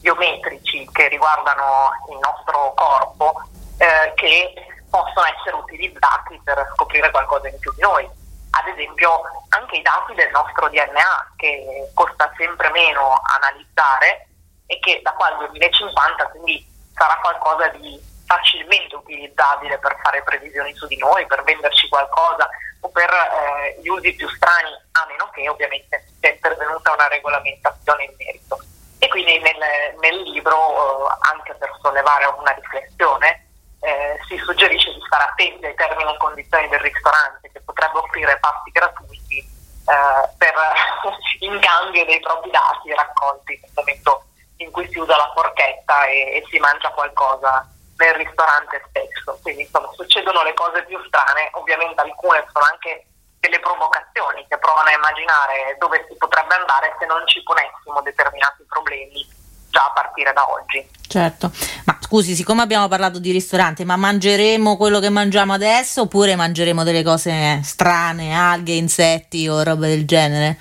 biometrici che riguardano il nostro corpo eh, che possono essere utilizzati per scoprire qualcosa in più di noi. Ad esempio anche i dati del nostro DNA che costa sempre meno analizzare e che da qua al 2050 quindi sarà qualcosa di facilmente utilizzabile per fare previsioni su di noi, per venderci qualcosa o per eh, gli usi più strani, a meno che ovviamente sia intervenuta una regolamentazione in merito. E quindi nel, nel libro, eh, anche per sollevare una riflessione, eh, si suggerisce di stare attenti ai termini e condizioni del ristorante che potrebbe offrire pasti gratuiti eh, per, in cambio dei propri dati raccolti nel momento in cui si usa la forchetta e, e si mangia qualcosa nel ristorante stesso. Quindi insomma succedono le cose più strane, ovviamente alcune sono anche delle provocazioni che provano a immaginare dove si potrebbe andare se non ci ponessimo determinati problemi già a partire da oggi. Certo, ma scusi, siccome abbiamo parlato di ristorante, ma mangeremo quello che mangiamo adesso oppure mangeremo delle cose strane, alghe, insetti o roba del genere?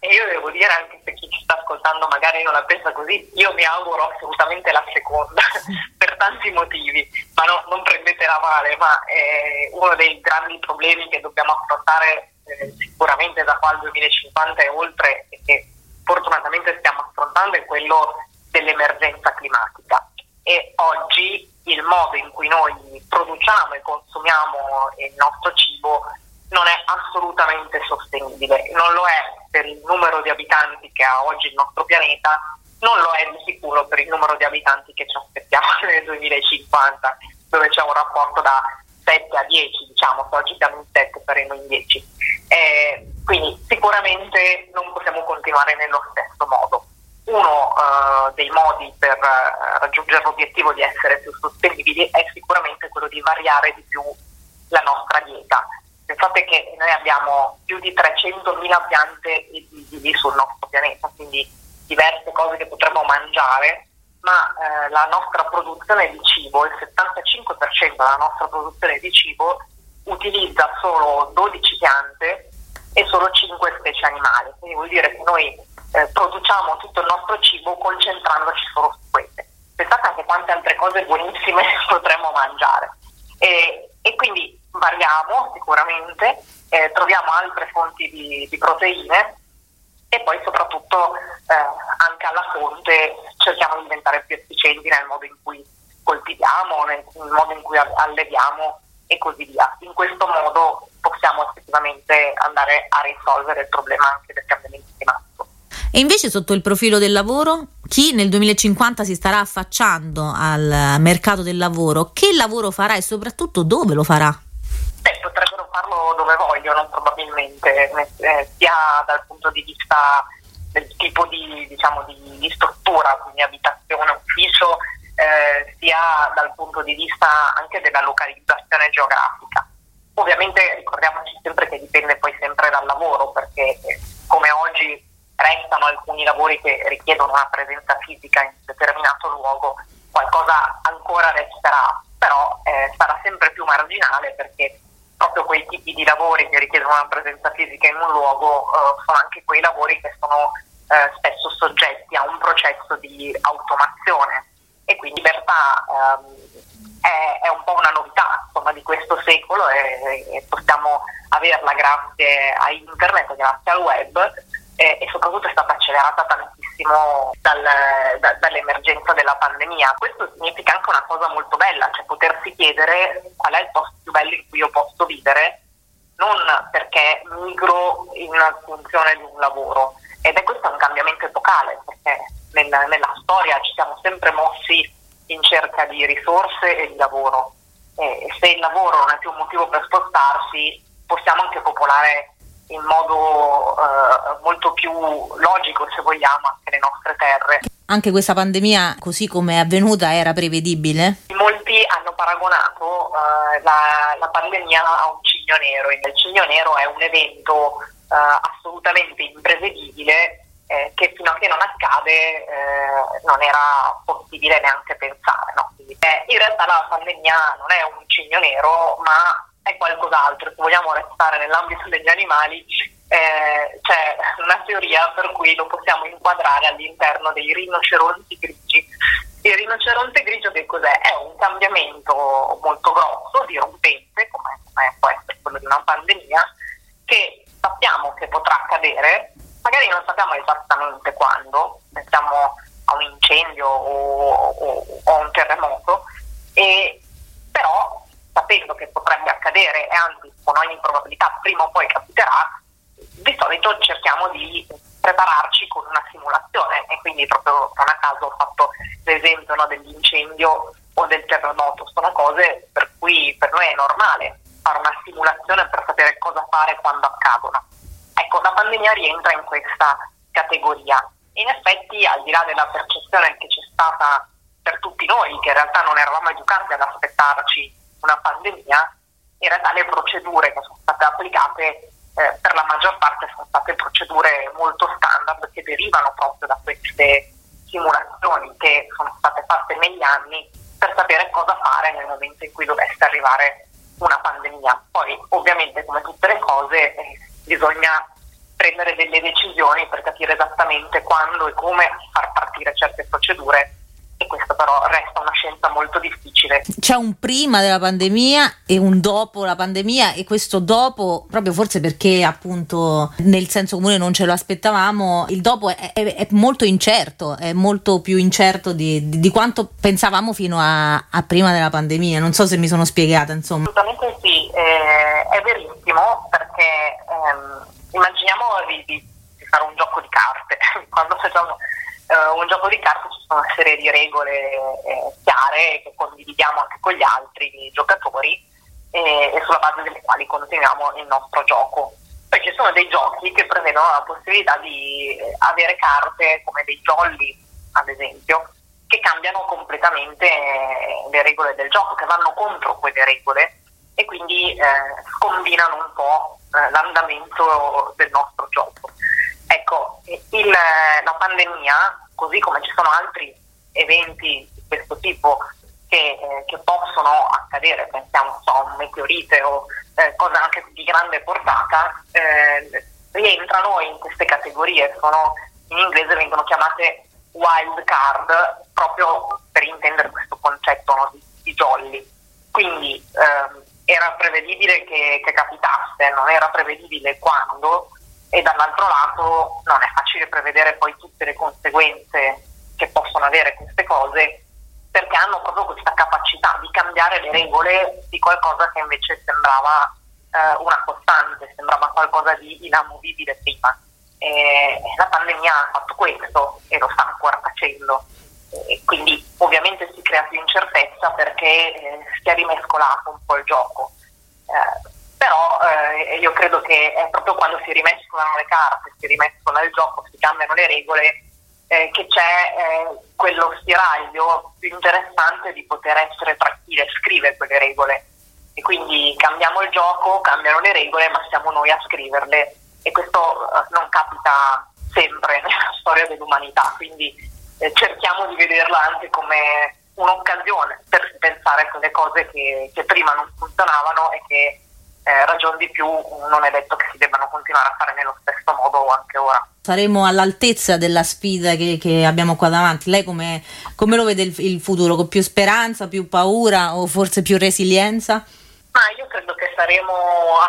Ma io devo dire anche sta ascoltando magari non la pensa così, io mi auguro assolutamente la seconda per tanti motivi, ma no, non prendetela male, ma è uno dei grandi problemi che dobbiamo affrontare eh, sicuramente da qua al 2050 e oltre e che fortunatamente stiamo affrontando è quello dell'emergenza climatica. E oggi il modo in cui noi produciamo e consumiamo il nostro cibo non è assolutamente sostenibile, non lo è per il numero di abitanti che ha oggi il nostro pianeta, non lo è di sicuro per il numero di abitanti che ci aspettiamo nel 2050, dove c'è un rapporto da 7 a 10, diciamo, se oggi siamo in 7 saremo in 10. Eh, quindi sicuramente non possiamo continuare nello stesso modo. Uno uh, dei modi per uh, raggiungere l'obiettivo di essere più sostenibili è sicuramente quello di variare di più la nostra dieta Pensate che noi abbiamo più di 300.000 piante invisibili sul nostro pianeta, quindi diverse cose che potremmo mangiare, ma eh, la nostra produzione di cibo, il 75% della nostra produzione di cibo utilizza solo 12 piante e solo 5 specie animali. Quindi vuol dire che noi eh, produciamo tutto il nostro cibo concentrandoci solo su queste. Pensate anche quante altre cose buonissime potremmo mangiare. E, e quindi variamo sicuramente, eh, troviamo altre fonti di, di, proteine e poi soprattutto eh, anche alla fonte cerchiamo di diventare più efficienti nel modo in cui coltiviamo, nel, nel modo in cui alleviamo e così via. In questo modo possiamo effettivamente andare a risolvere il problema anche del cambiamento climatico. E invece sotto il profilo del lavoro, chi nel 2050 si starà affacciando al mercato del lavoro, che lavoro farà e soprattutto dove lo farà? Beh, potrebbero farlo dove vogliono probabilmente, eh, sia dal punto di vista del tipo di, diciamo, di, di struttura, quindi abitazione, ufficio, eh, sia dal punto di vista anche della localizzazione geografica. Ovviamente ricordiamoci sempre che dipende poi sempre dal lavoro, perché eh, come oggi restano alcuni lavori che richiedono una presenza fisica in un determinato luogo, qualcosa ancora resterà, però eh, sarà sempre più marginale perché proprio quei tipi di lavori che richiedono una presenza fisica in un luogo eh, sono anche quei lavori che sono eh, spesso soggetti a un processo di automazione. E quindi libertà ehm, è, è, un po' una novità insomma, di questo secolo e, e, possiamo averla grazie a internet, grazie al web e, e soprattutto è stata accelerata tantissimo dal, da, dall'emergenza della pandemia. Questo significa anche una cosa molto bella, cioè potersi chiedere qual è il posto più bello in cui io posso vivere, non perché migro in funzione di un lavoro, ed è questo un cambiamento epocale perché nel, nella storia ci siamo sempre mossi in cerca di risorse e di lavoro e se il lavoro non è più un motivo per spostarsi possiamo anche popolare in modo eh, molto più logico se vogliamo anche le nostre terre. Anche questa pandemia, così come è avvenuta, era prevedibile? Molti hanno paragonato eh, la, la, pandemia a un cigno nero. Il cigno nero è un evento eh, assolutamente imprevedibile eh, che fino a che non accade eh, non era possibile neanche pensare. No? Eh, in realtà la pandemia non è un cigno nero, ma è qualcos'altro. Se vogliamo restare nell'ambito degli animali, eh, c'è una teoria per cui lo possiamo inquadrare all'interno dei rinoceronti grigi. Il rinoceronte grigio che cos'è? È un cambiamento molto grosso, dirompente, come, come può essere quello di una pandemia, che sappiamo che potrà accadere, magari non sappiamo esattamente quando, pensiamo a un incendio o, o, o a un terremoto, e, sapendo che potrebbe accadere e anzi con ogni probabilità prima o poi capiterà, di solito cerchiamo di prepararci con una simulazione e quindi proprio non a caso ho fatto l'esempio no, dell'incendio o del terremoto, sono cose per cui per noi è normale fare una simulazione per sapere cosa fare quando accadono. Ecco, la pandemia rientra in questa categoria. In effetti, al di là della percezione che c'è stata per tutti noi, che in realtà non eravamo educati ad aspettarci una pandemia, in realtà le procedure che sono state applicate eh, per la maggior parte sono state procedure molto standard che derivano proprio da queste simulazioni che sono state fatte negli anni per sapere cosa fare nel momento in cui dovesse arrivare una pandemia. Poi ovviamente come tutte le cose eh, bisogna prendere delle decisioni per capire esattamente quando e come far partire certe procedure questo però resta una scienza molto difficile. C'è un prima della pandemia e un dopo la pandemia e questo dopo, proprio forse perché appunto nel senso comune non ce lo aspettavamo, il dopo è, è, è molto incerto, è molto più incerto di, di, di quanto pensavamo fino a, a, prima della pandemia, non so se mi sono spiegata insomma. Assolutamente sì, eh, è verissimo perché ehm, immaginiamo di, di, fare un gioco di carte, quando facciamo uh, un gioco di carte ci sono una serie di regole eh, chiare che condividiamo anche con gli altri giocatori e, e, sulla base delle quali continuiamo il nostro gioco. Poi ci sono dei giochi che prevedono la possibilità di eh, avere carte come dei jolly, ad esempio, che cambiano completamente eh, le regole del gioco, che vanno contro quelle regole e quindi eh, scombinano un po' eh, l'andamento del nostro gioco. Ecco, il, la pandemia, così come ci sono altri eventi di questo tipo che, eh, che possono accadere, pensiamo a un meteorite o eh, cose anche di grande portata, eh, rientrano in queste categorie, sono, in inglese vengono chiamate wild card, proprio per intendere questo concetto no, di, di, jolly. Quindi ehm, era prevedibile che, che capitasse, non era prevedibile quando, e dall'altro lato non è facile prevedere poi tutte le conseguenze che possono avere queste cose perché hanno proprio questa capacità di cambiare le regole di qualcosa che invece sembrava eh, una costante, sembrava qualcosa di inamovibile prima. E la pandemia ha fatto questo e lo sta ancora facendo. E quindi ovviamente si crea più incertezza perché eh, si è rimescolato un po' il gioco. Eh, però eh, io credo che è proprio quando si rimescolano le carte, si rimescola il gioco, si cambiano le regole, eh, che c'è eh, quello spiraglio più interessante di poter essere tra chi le scrive quelle regole. E quindi cambiamo il gioco, cambiano le regole, ma siamo noi a scriverle. E questo eh, non capita sempre nella storia dell'umanità, quindi eh, cerchiamo di vederla anche come un'occasione per pensare a quelle cose che, che prima non funzionavano e che eh, ragion di più non è detto che si debbano continuare a fare nello stesso modo anche ora. Saremo all'altezza della sfida che, che abbiamo qua davanti. Lei come, come lo vede il, il, futuro? Con più speranza, più paura o forse più resilienza? Ma io credo che saremo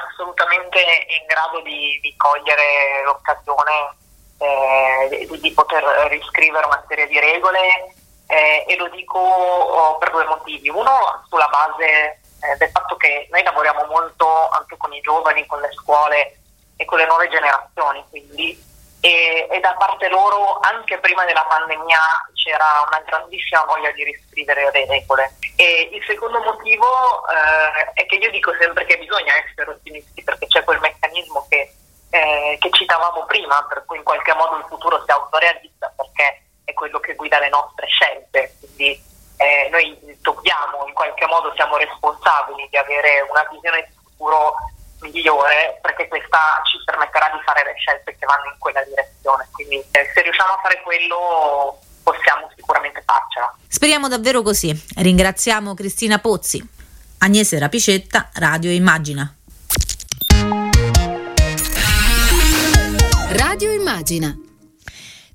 assolutamente in grado di, di cogliere l'occasione eh, di, di, poter riscrivere una serie di regole eh, e lo dico oh, per due motivi. Uno sulla base eh, del fatto che noi lavoriamo molto anche con i giovani, con le scuole e con le nuove generazioni, quindi e, e, da parte loro anche prima della pandemia c'era una grandissima voglia di riscrivere le regole. E il secondo motivo eh, è che io dico sempre che bisogna essere ottimisti perché c'è quel meccanismo che, eh, che citavamo prima, per cui in qualche modo il futuro si autorealizza perché è quello che guida le nostre scelte. Quindi eh, noi dobbiamo, in qualche modo siamo responsabili di avere una visione di futuro migliore perché questa ci permetterà di fare le scelte che vanno in quella direzione. Quindi eh, se riusciamo a fare quello possiamo sicuramente farcela. Speriamo davvero così. Ringraziamo Cristina Pozzi, Agnese Rapicetta, Radio Immagina. Radio Immagina.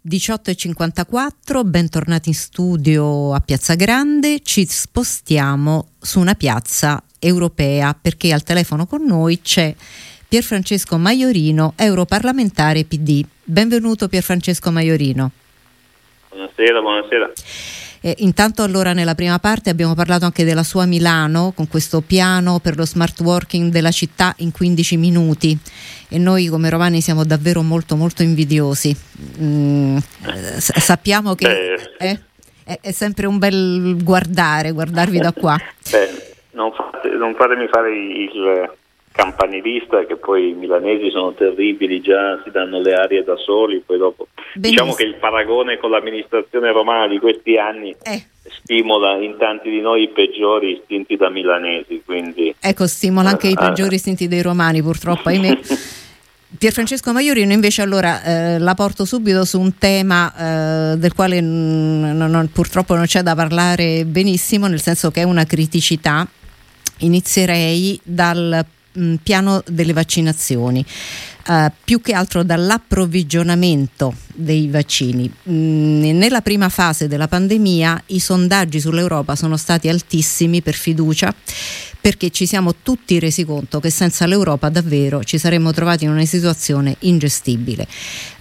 18.54, bentornati in studio a Piazza Grande, ci spostiamo su una piazza europea perché al telefono con noi c'è Pierfrancesco Maiorino, europarlamentare PD. Benvenuto Pierfrancesco Maiorino. Buonasera, buonasera. Eh, intanto allora nella prima parte abbiamo parlato anche della sua Milano con questo piano per lo smart working della città in 15 minuti e noi come romani siamo davvero molto molto invidiosi. Mm, eh, sappiamo che eh, è, è, sempre un bel guardare, guardarvi da qua. Beh, non, fate, non fatemi fare il campanilista che poi i milanesi sono terribili, già si danno le arie da soli, poi dopo Benissimo. diciamo che il paragone con l'amministrazione romana di questi anni eh. stimola in tanti di noi i peggiori istinti da milanesi. Quindi, ecco, stimola anche uh, i peggiori istinti dei romani purtroppo, ahimè. Pierfrancesco Maiorino invece allora eh, la porto subito su un tema eh, del quale n- n- purtroppo non c'è da parlare benissimo, nel senso che è una criticità. Inizierei dal mh, piano delle vaccinazioni. Uh, più che altro dall'approvvigionamento dei vaccini. Mm, nella prima fase della pandemia i sondaggi sull'Europa sono stati altissimi per fiducia perché ci siamo tutti resi conto che senza l'Europa davvero ci saremmo trovati in una situazione ingestibile.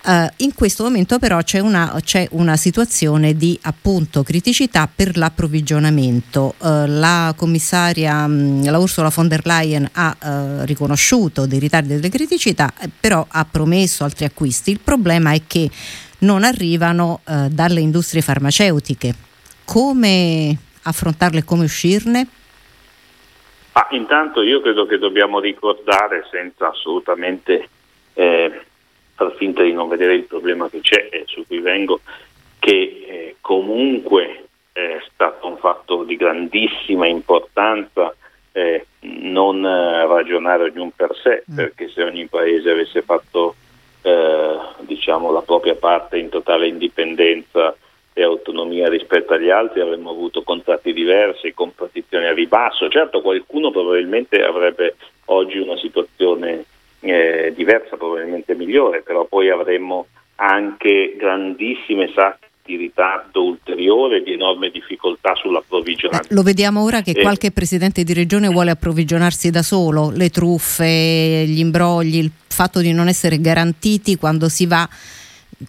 Uh, in questo momento però c'è una, c'è una, situazione di appunto criticità per l'approvvigionamento. Uh, la commissaria, um, la Ursula von der Leyen ha uh, riconosciuto dei ritardi e delle criticità, però ha promesso altri acquisti. Il problema è che non arrivano dalle industrie farmaceutiche. Come affrontarle e come uscirne? Ah, intanto io credo che dobbiamo ricordare senza assolutamente eh, far finta di non vedere il problema che c'è e su cui vengo, che eh, comunque è stato un fatto di grandissima importanza eh, non eh, ragionare ognuno per sé, mm. perché se ogni paese avesse fatto eh, diciamo, la propria parte in totale indipendenza e autonomia rispetto agli altri avremmo avuto contratti diversi, competizioni a ribasso. Certo qualcuno probabilmente avrebbe oggi una situazione eh, diversa, probabilmente migliore, però poi avremmo anche grandissime sacche di ritardo ulteriore, di enorme difficoltà sull'approvvigionamento. Eh, lo vediamo ora che eh. qualche presidente di regione vuole approvvigionarsi da solo, le truffe, gli imbrogli, il fatto di non essere garantiti quando si va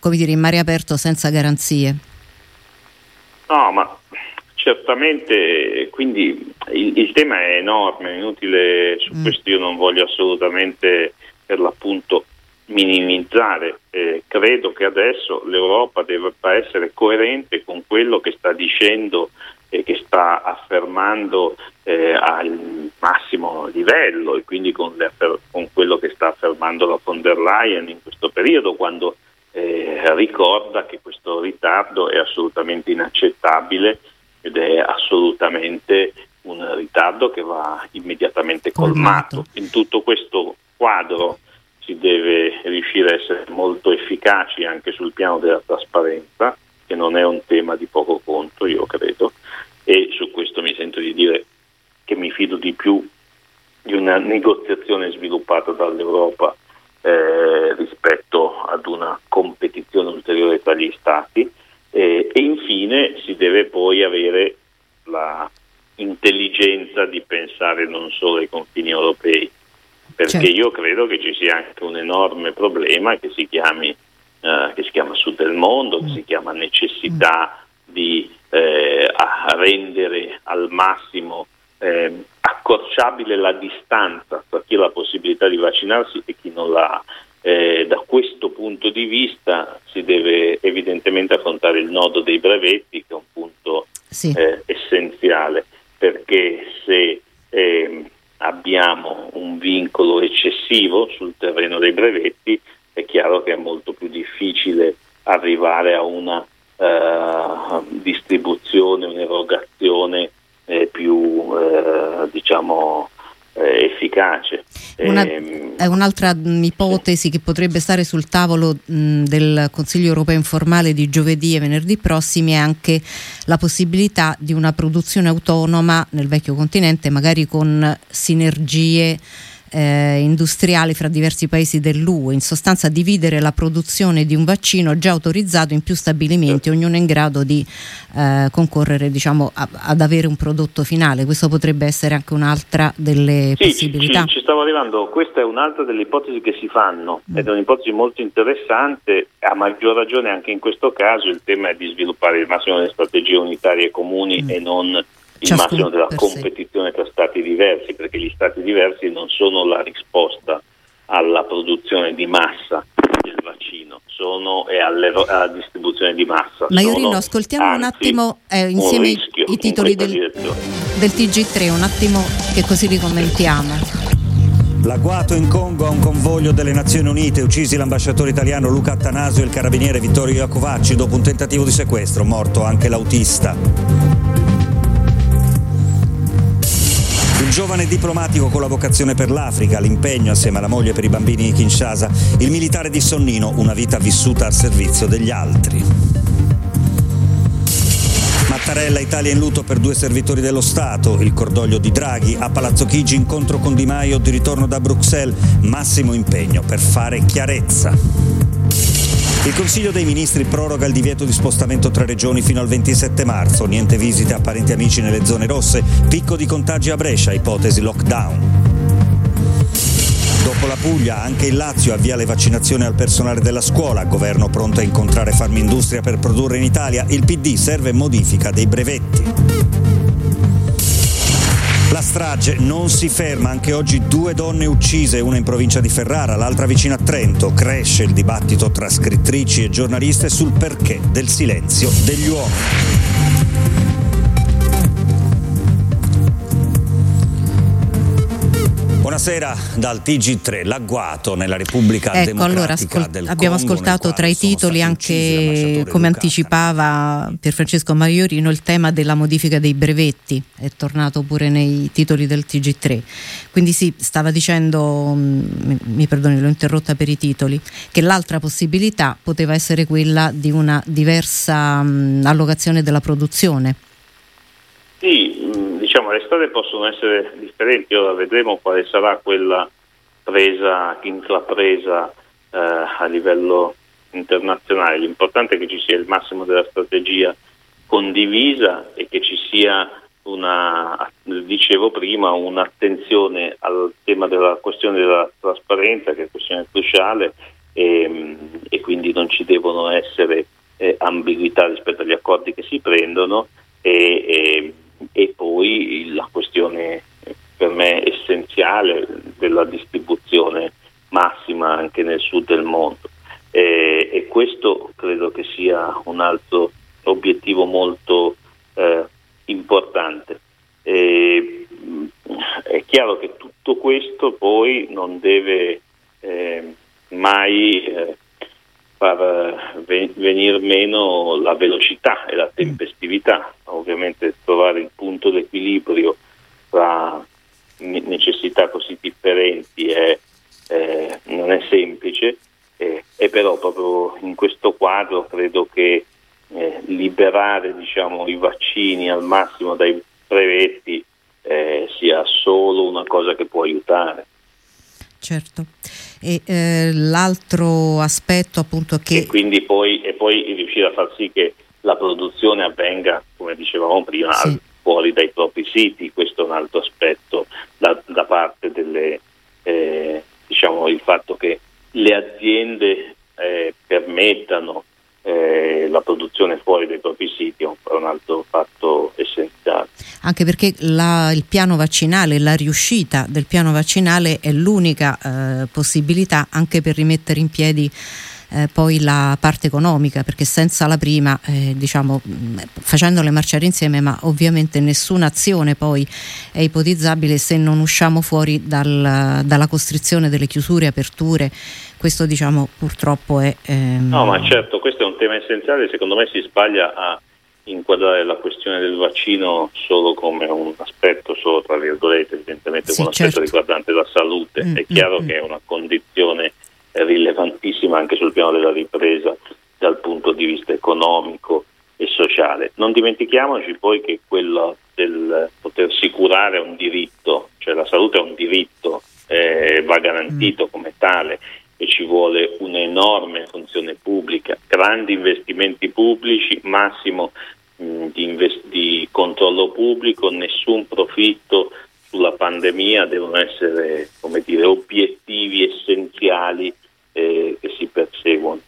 come dire, in mare aperto senza garanzie. No, ma certamente, quindi il, il tema è enorme, è inutile, su mm. questo io non voglio assolutamente per l'appunto minimizzare. Eh, credo che adesso l'Europa debba essere coerente con quello che sta dicendo e che sta affermando eh, al massimo livello e quindi con, le, con, quello che sta affermando la von der Leyen in questo periodo quando eh, ricorda che questo ritardo è assolutamente inaccettabile ed è assolutamente un ritardo che va immediatamente colmato. In tutto questo quadro si deve riuscire a essere molto efficaci anche sul piano della trasparenza, che non è un tema di poco conto, io credo, e su questo mi sento di dire che mi fido di più di una negoziazione sviluppata dall'Europa eh, rispetto ad una competizione ulteriore tra gli stati eh, e infine si deve poi avere la intelligenza di pensare non solo ai confini europei perché certo. io credo che ci sia anche un enorme problema che si, chiami, eh, che si chiama sud del mondo, mm. che si chiama necessità mm. di eh, rendere al massimo eh, accorciabile la distanza tra chi ha la possibilità di vaccinarsi e chi non l'ha. Eh, da questo punto di vista si deve evidentemente affrontare il nodo dei brevetti, che è un punto Sì. eh, essenziale, perché se ehm, abbiamo un vincolo eccessivo sul terreno dei brevetti, è chiaro che è molto più difficile arrivare a una eh, distribuzione, un'erogazione eh, più eh, diciamo eh, efficace. Una- Ehm, è un'altra mh, ipotesi che potrebbe stare sul tavolo mh, del Consiglio europeo informale di giovedì e venerdì prossimi è anche la possibilità di una produzione autonoma nel vecchio continente, magari con sinergie eh, industriali fra diversi paesi dell'UE, in sostanza dividere la produzione di un vaccino già autorizzato in più stabilimenti, ognuno in grado di eh, concorrere diciamo, a- ad avere un prodotto finale. Questo potrebbe essere anche un'altra delle Sì, possibilità. ci- ci stavo arrivando, questa è un'altra delle ipotesi che si fanno Mm. ed è un'ipotesi molto interessante, a maggior ragione anche in questo caso il tema è di sviluppare il massimo delle strategie unitarie comuni e non il Ciascuno massimo della competizione tra stati diversi, perché gli stati diversi non sono la risposta alla produzione di massa del vaccino, sono e alle- alla distribuzione di massa. Maiorino, sono, ascoltiamo un anzi, attimo eh, un insieme i, rischio i in titoli questa del, del TG3, un attimo che così li commentiamo. L'agguato in Congo a un convoglio delle Nazioni Unite, uccisi l'ambasciatore italiano Luca Attanasio e il carabiniere Vittorio Iacovacci dopo un tentativo di sequestro, morto anche l'autista. Un giovane diplomatico con la vocazione per l'Africa, l'impegno assieme alla moglie per i bambini di Kinshasa, il militare di Sonnino, una vita vissuta al servizio degli altri. Mattarella, Italia in lutto per due servitori dello Stato, il cordoglio di Draghi, a Palazzo Chigi incontro con Di Maio di ritorno da Bruxelles, massimo impegno per fare chiarezza. Il Consiglio dei Ministri proroga il divieto di spostamento tra regioni fino al 27 marzo, niente visite a parenti amici nelle zone rosse, picco di contagi a Brescia, ipotesi lockdown. Dopo la Puglia, anche il Lazio avvia le vaccinazioni al personale della scuola, governo pronto a incontrare Farmindustria per produrre in Italia, il PD serve modifica dei brevetti. La strage non si ferma, anche oggi due donne uccise, una in provincia di Ferrara, l'altra vicino a Trento. Cresce il dibattito tra scrittrici e giornaliste sul perché del silenzio degli uomini. Buonasera dal TG3, l'agguato nella Repubblica Ecco, allora Democratica ascol- del abbiamo Congo, ascoltato tra i titoli anche, come anticipava Pierfrancesco Maiorino, il tema della modifica dei brevetti, è tornato pure nei titoli del TG3. Quindi sì, stava dicendo, mm, mi, mi perdoni, l'ho interrotta per i titoli, che l'altra possibilità poteva essere quella di una diversa mm, allocazione della produzione. Sì, mh, diciamo le strade possono essere differenti, ora vedremo quale sarà quella presa, intrapresa eh, a livello internazionale. L'importante è che ci sia il massimo della strategia condivisa e che ci sia una, dicevo prima, un'attenzione al tema della questione della trasparenza, che è questione cruciale, e, mh, e quindi non ci devono essere eh, ambiguità rispetto agli accordi che si prendono e, e- e poi la questione per me essenziale della distribuzione massima anche nel sud del mondo e, e questo credo che sia un altro obiettivo molto eh, importante. E, mh, è chiaro che tutto questo poi non deve eh, mai eh, far eh, ve- venir meno la velocità e la tempestività, ovviamente trovare il punto d'equilibrio tra ne- necessità così differenti è, eh, non è semplice eh, e però proprio in questo quadro credo che eh, liberare diciamo, i vaccini al massimo dai brevetti eh, sia solo una cosa che può aiutare. Certo. E eh, l'altro aspetto appunto che... e quindi poi, e poi riuscire a far sì che la produzione avvenga, come dicevamo prima, Sì. fuori dai propri siti, questo è un altro aspetto da, da parte delle, eh, diciamo, il fatto che le aziende eh, permettano eh, la produzione fuori dai propri siti è un, altro fatto. Anche perché la- il piano vaccinale, la riuscita del piano vaccinale è l'unica eh, possibilità anche per rimettere in piedi eh, poi la parte economica, perché senza la prima, eh, diciamo, facendole marciare insieme, ma ovviamente nessuna azione poi è ipotizzabile se non usciamo fuori dal, dalla costrizione delle chiusure, aperture. Questo diciamo purtroppo è... Ehm... No, ma certo, questo è un tema essenziale, secondo me si sbaglia a inquadrare la questione del vaccino solo come un aspetto, solo tra virgolette, evidentemente sì, come un aspetto certo. riguardante la salute. Mm, è chiaro mm, che è una condizione rilevantissima anche sul piano della ripresa dal punto di vista economico e sociale. Non dimentichiamoci poi che quello del potersi curare è un diritto, cioè la salute è un diritto, eh, va garantito mm. come tale e ci vuole un'enorme funzione pubblica, grandi investimenti pubblici, massimo di, invest- di controllo pubblico, nessun profitto sulla pandemia, devono essere dire, obiettivi essenziali eh, che si perseguono.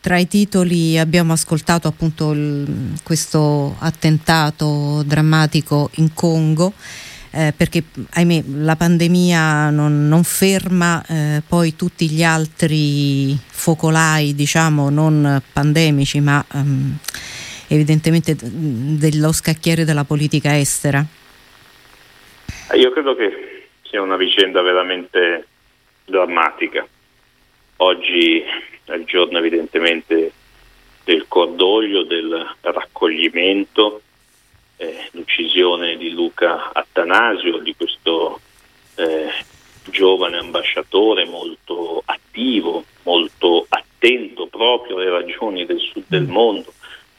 Tra i titoli abbiamo ascoltato appunto il, questo attentato drammatico in Congo. Eh, perché ahimè la pandemia non, non ferma eh, poi tutti gli altri focolai diciamo non pandemici ma ehm, evidentemente dello scacchiere della politica estera. Io credo che sia una vicenda veramente drammatica Oggi è il giorno evidentemente del cordoglio, del raccoglimento, eh, l'uccisione di Luca Attanasio, di questo eh, giovane ambasciatore molto attivo, molto attento proprio alle ragioni del sud del mm. mondo,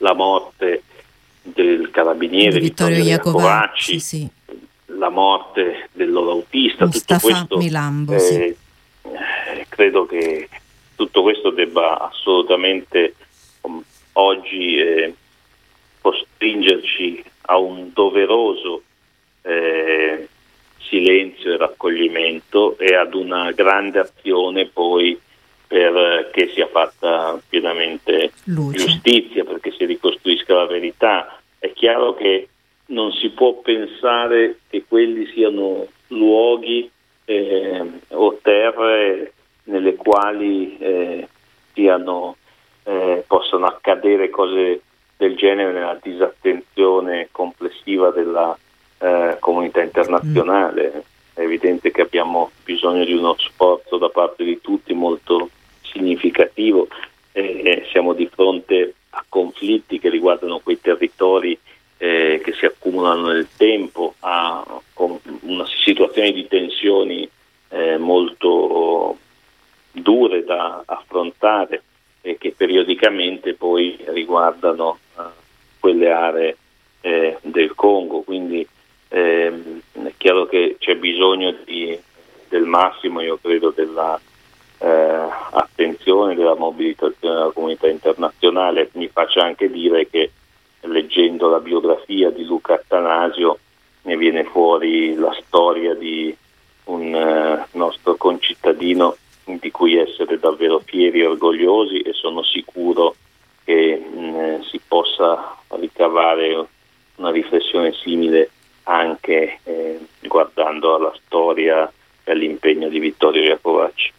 la morte del carabiniere di Vittorio Iacovacci, sì. la morte del loro autista, Mustafa tutto questo Milambo, eh, sì credo che tutto questo debba assolutamente um, oggi eh, costringerci a un doveroso eh, silenzio e raccoglimento e ad una grande azione poi perché sia fatta pienamente Luce. giustizia, perché si ricostruisca la verità. È chiaro che non si può pensare che quelli siano luoghi eh, o terre nelle quali eh, siano, eh, possono accadere cose del genere nella disattenzione complessiva della eh, comunità internazionale. Mm. È evidente che abbiamo bisogno di uno sforzo da parte di tutti molto significativo. siamo di fronte a conflitti che riguardano quei territori eh, che si accumulano nel tempo, a una situazione di tensioni eh, molto dure da affrontare e che periodicamente poi riguardano uh, quelle aree eh, del Congo. Quindi ehm, è chiaro che c'è bisogno di, del massimo, io credo, della eh, attenzione, della mobilitazione della comunità internazionale. Mi faccio anche dire che leggendo la biografia di Luca Attanasio ne viene fuori la storia di un uh, nostro concittadino di cui essere davvero fieri e orgogliosi e sono sicuro che mh, si possa ricavare una riflessione simile anche eh, guardando alla storia e all'impegno di Vittorio Iacovacci.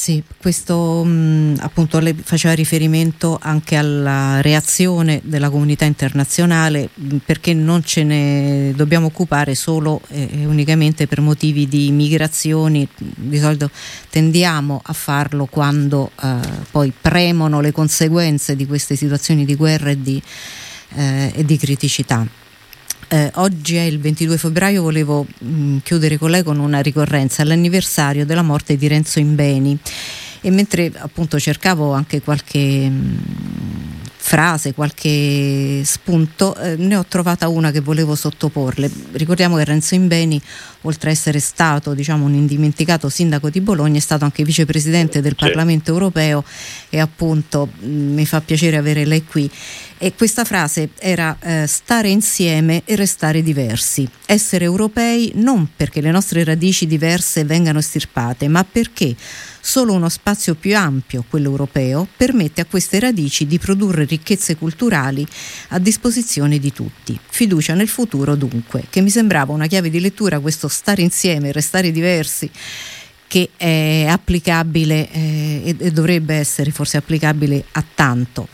Sì, questo mh, appunto lei faceva riferimento anche alla reazione della comunità internazionale mh, perché non ce ne dobbiamo occupare solo e eh, unicamente per motivi di migrazioni, di solito tendiamo a farlo quando eh, poi premono le conseguenze di queste situazioni di guerra e di, eh, e di criticità. Eh, oggi è il 22 febbraio, volevo mh, mm, chiudere con lei con una ricorrenza all'anniversario della morte di Renzo Imbeni e mentre appunto cercavo anche qualche mh, mm, frase, qualche spunto, eh, ne ho trovata una che volevo sottoporle. Ricordiamo che Renzo Imbeni, oltre a essere stato diciamo, un indimenticato sindaco di Bologna, è stato anche vicepresidente del Parlamento europeo e appunto mh, mi fa piacere avere lei qui. E questa frase era eh, stare insieme e restare diversi, essere europei non perché le nostre radici diverse vengano estirpate, ma perché solo uno spazio più ampio, quello europeo, permette a queste radici di produrre ricchezze culturali a disposizione di tutti. Fiducia nel futuro dunque, che mi sembrava una chiave di lettura questo stare insieme, restare diversi che è applicabile eh, e, dovrebbe essere forse applicabile a tanto.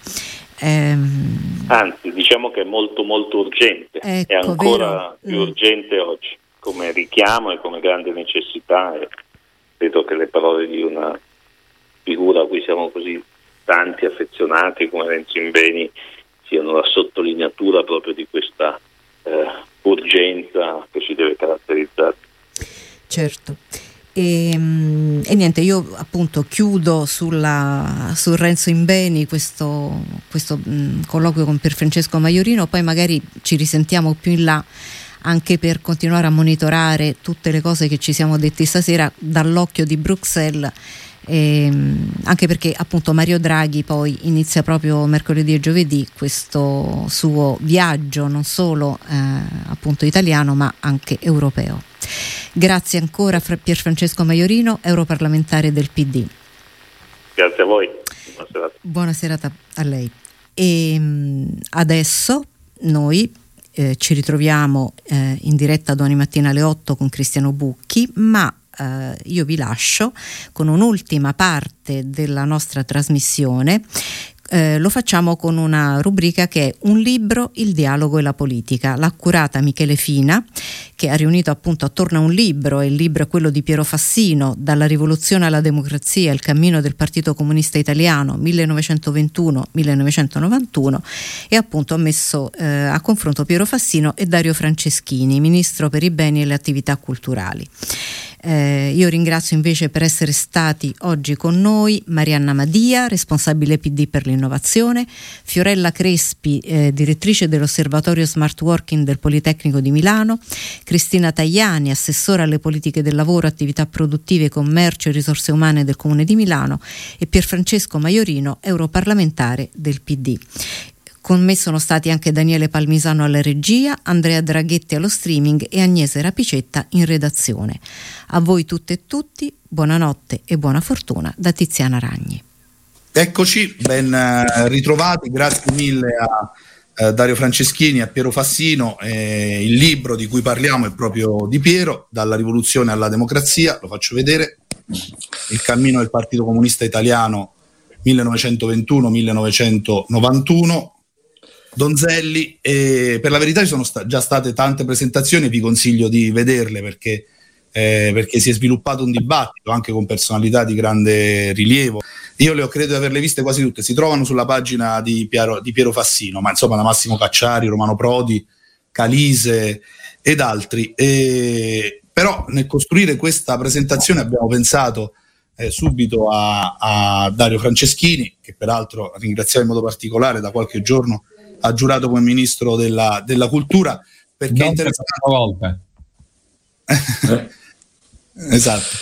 Ehm... Anzi, diciamo che è molto molto urgente, ecco, è ancora vero? più mm. urgente oggi come richiamo e come grande necessità e credo che le parole di una figura a cui siamo così tanti affezionati come Renzo Imbeni siano la sottolineatura proprio di questa eh, urgenza che ci deve caratterizzare. Certo. E, ehm, e, niente, io appunto chiudo sulla, su Renzo Imbeni questo, questo mh, colloquio con Pierfrancesco Maiorino, poi magari ci risentiamo più in là anche per continuare a monitorare tutte le cose che ci siamo detti stasera dall'occhio di Bruxelles. Ehm, anche perché appunto Mario Draghi poi inizia proprio mercoledì e giovedì questo suo viaggio non solo eh, appunto italiano ma anche europeo. Grazie ancora a Pier Francesco Maiorino, europarlamentare del PD. Grazie a voi. Buona serata, Buona serata a lei. E ehm, adesso noi eh, ci ritroviamo eh, in diretta domani mattina alle 8 con Cristiano Bucchi, ma eh, io vi lascio con un'ultima parte della nostra trasmissione eh, lo facciamo con una rubrica che è Un libro, il dialogo e la politica. L'ha curata Michele Fina, che ha riunito appunto attorno a un libro, e il libro è quello di Piero Fassino, Dalla rivoluzione alla democrazia, il cammino del Partito Comunista Italiano 1921-1991 e appunto ha messo eh, a confronto Piero Fassino e Dario Franceschini, ministro per i beni e le attività culturali. Eh, io ringrazio invece per essere stati oggi con noi Marianna Madia, responsabile PD per l'innovazione, Fiorella Crespi, eh, direttrice dell'Osservatorio Smart Working del Politecnico di Milano, Cristina Tagliani, assessora alle politiche del lavoro, attività produttive, commercio e risorse umane del Comune di Milano e Pierfrancesco Maiorino, europarlamentare del PD. Con me sono stati anche Daniele Palmisano alla regia, Andrea Draghetti allo streaming e Agnese Rapicetta in redazione. A voi tutte e tutti, buonanotte e buona fortuna da Tiziana Ragni. Eccoci, ben eh, ritrovati, grazie mille a eh, Dario Franceschini, a Piero Fassino. Eh, il libro di cui parliamo è proprio di Piero, Dalla rivoluzione alla democrazia, lo faccio vedere, Il cammino del Partito Comunista Italiano 1921-1991 Donzelli. Per la verità ci sono sta- già state tante presentazioni, vi consiglio di vederle perché, eh, perché, si è sviluppato un dibattito anche con personalità di grande rilievo. Io le ho credo di averle viste quasi tutte, si trovano sulla pagina di Piero, di Piero Fassino, ma insomma da Massimo Cacciari, Romano Prodi, Calise ed altri. E, però nel costruire questa presentazione abbiamo pensato eh, subito a, a, Dario Franceschini, che peraltro ringraziamo in modo particolare da qualche giorno ha giurato come ministro della, della cultura perché non è interessante. esatto.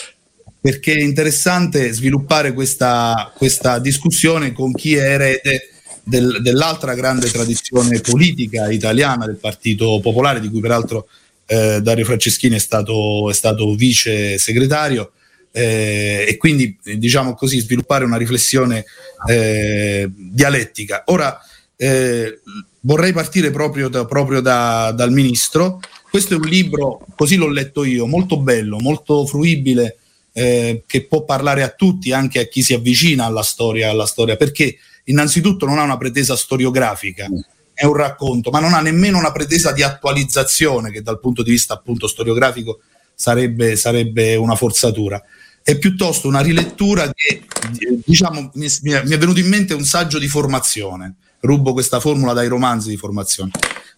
Perché è interessante sviluppare questa, questa discussione con chi è erede del, dell'altra grande tradizione politica italiana del Partito Popolare, di cui peraltro eh, Dario Franceschini è stato, è stato vice segretario. Eh, e quindi diciamo così sviluppare una riflessione eh, dialettica. Ora, eh, vorrei partire proprio, da, proprio da, dal ministro. Questo è un libro, così l'ho letto io, molto bello, molto fruibile, eh, che può parlare a tutti, anche a chi si avvicina alla storia, alla storia, perché innanzitutto non ha una pretesa storiografica, è un racconto, ma non ha nemmeno una pretesa di attualizzazione, che dal punto di vista appunto storiografico sarebbe, sarebbe una forzatura. È piuttosto una rilettura che, diciamo, mi, mi è venuto in mente un saggio di formazione. Rubo questa formula dai romanzi di formazione,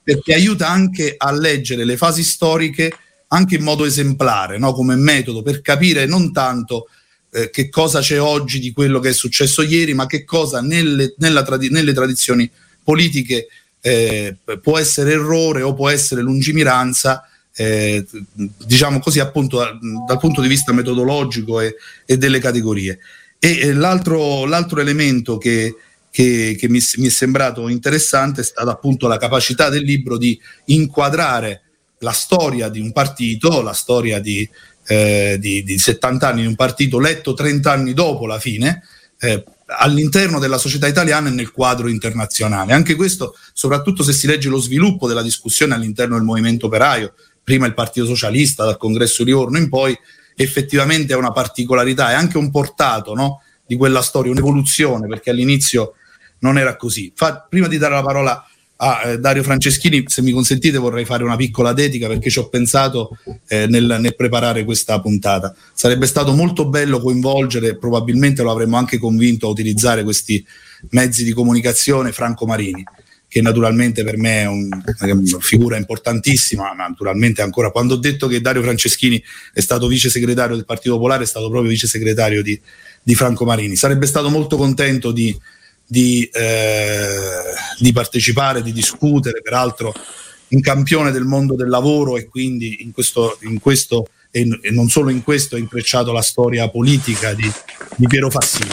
perché aiuta anche a leggere le fasi storiche anche in modo esemplare, no? come metodo, per capire non tanto eh, che cosa c'è oggi di quello che è successo ieri, ma che cosa nelle, tradi- nelle tradizioni politiche eh, può essere errore o può essere lungimiranza, eh, diciamo così, appunto dal, dal punto di vista metodologico e, e delle categorie. E l'altro, l'altro elemento che, che, che mi, mi, è sembrato interessante è stata appunto la capacità del libro di inquadrare la storia di un partito, la storia di, eh, di, di 70 anni di un partito letto 30 anni dopo la fine, eh, all'interno della società italiana e nel quadro internazionale. Anche questo, soprattutto se si legge lo sviluppo della discussione all'interno del movimento operaio, prima il Partito Socialista, dal Congresso di Orno in poi, effettivamente è una particolarità, è anche un portato no? di quella storia, un'evoluzione, perché all'inizio non era così. Fa, prima di dare la parola a eh, Dario Franceschini, se mi consentite vorrei fare una piccola dedica perché ci ho pensato eh, nel, nel, preparare questa puntata. Sarebbe stato molto bello coinvolgere, probabilmente lo avremmo anche convinto a utilizzare questi mezzi di comunicazione Franco Marini che naturalmente per me è un, una figura importantissima, ma naturalmente ancora quando ho detto che Dario Franceschini è stato vice segretario del Partito Popolare, è stato proprio vice segretario di, di Franco Marini. Sarebbe stato molto contento di, di, eh, di partecipare, di discutere, peraltro un campione del mondo del lavoro e quindi in questo, in questo e, non solo in questo è intrecciato la storia politica di, di Piero Fassini.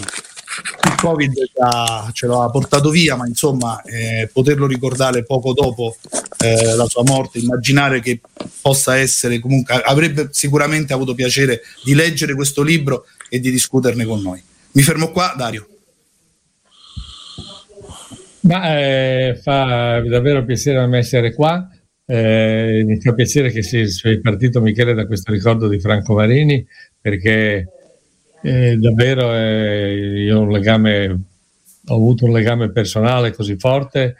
Il Covid ce l'ha portato via, ma insomma eh, poterlo ricordare poco dopo eh, la sua morte, immaginare che possa essere comunque, avrebbe sicuramente avuto piacere di leggere questo libro e di discuterne con noi. Mi fermo qua, Dario. Ma eh, fa davvero piacere a me essere qua. Eh, mi fa piacere che sia partito Michele da questo ricordo di Franco Marini perché eh, davvero eh, io ho, un legame, ho avuto un legame personale così forte,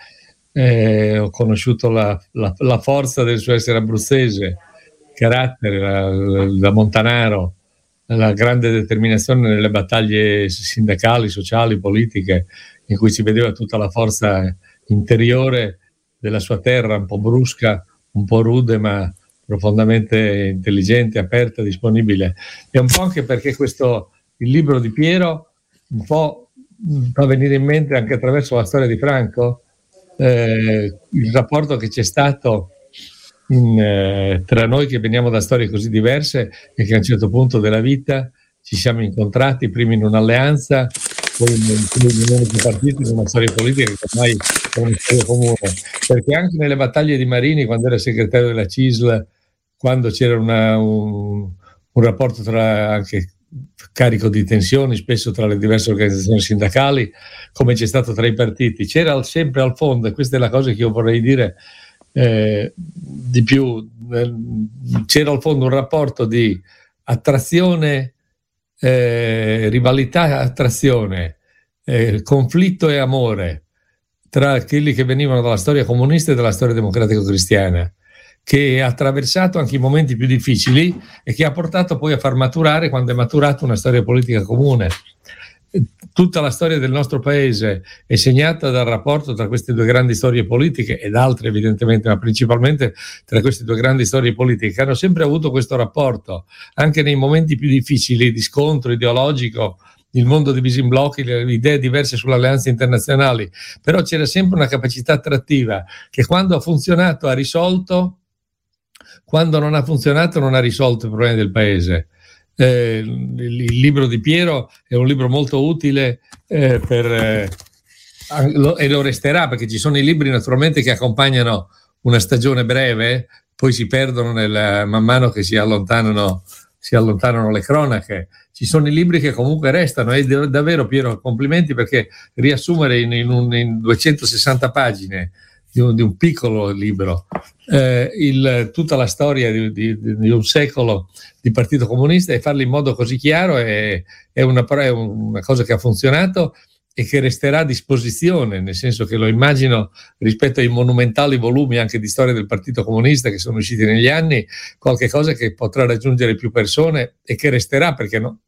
eh, ho conosciuto la, la, la, forza del suo essere abruzzese, carattere da montanaro, la grande determinazione nelle battaglie sindacali, sociali, politiche in cui si vedeva tutta la forza interiore della sua terra, un po' brusca, un po' rude, ma profondamente intelligente, aperta, disponibile. E un po' anche perché questo, il libro di Piero, un po' fa venire in mente anche attraverso la storia di Franco, eh, il rapporto che c'è stato in, eh, tra noi che veniamo da storie così diverse e che a un certo punto della vita ci siamo incontrati, prima in un'alleanza, poi in unici partiti, in una storia politica che ormai è una storia comune. Perché anche nelle battaglie di Marini, quando era segretario della CISL, quando c'era una, un, un, rapporto tra anche carico di tensioni, spesso tra le diverse organizzazioni sindacali, come c'è stato tra i partiti, c'era sempre al fondo, e questa è la cosa che io vorrei dire eh, di più, eh, c'era al fondo un rapporto di attrazione eh, rivalità e attrazione, eh, conflitto e amore tra quelli che venivano dalla storia comunista e dalla storia democratico-cristiana, che ha attraversato anche i momenti più difficili e che ha portato poi a far maturare, quando è maturato, una storia politica comune tutta la storia del nostro paese è segnata dal rapporto tra queste due grandi storie politiche ed altre evidentemente, ma principalmente tra queste due grandi storie politiche che hanno sempre avuto questo rapporto, anche nei momenti più difficili di scontro ideologico, il mondo diviso in blocchi, le idee diverse sulle alleanze internazionali, però c'era sempre una capacità attrattiva che quando ha funzionato ha risolto, quando non ha funzionato non ha risolto i problemi del paese eh, il, libro di Piero è un libro molto utile eh, per, eh, lo, e lo resterà perché ci sono i libri naturalmente che accompagnano una stagione breve, poi si perdono nel, man mano che si allontanano, si allontanano le cronache. Ci sono i libri che comunque restano e davvero Piero complimenti perché riassumere in, in, un, in 260 pagine di un, di un piccolo libro, eh, il, tutta la storia di, di, di, un secolo di Partito Comunista e farlo in modo così chiaro è, è, una, è una cosa che ha funzionato e che resterà a disposizione, nel senso che lo immagino rispetto ai monumentali volumi anche di storia del Partito Comunista che sono usciti negli anni, qualche cosa che potrà raggiungere più persone e che resterà perché no,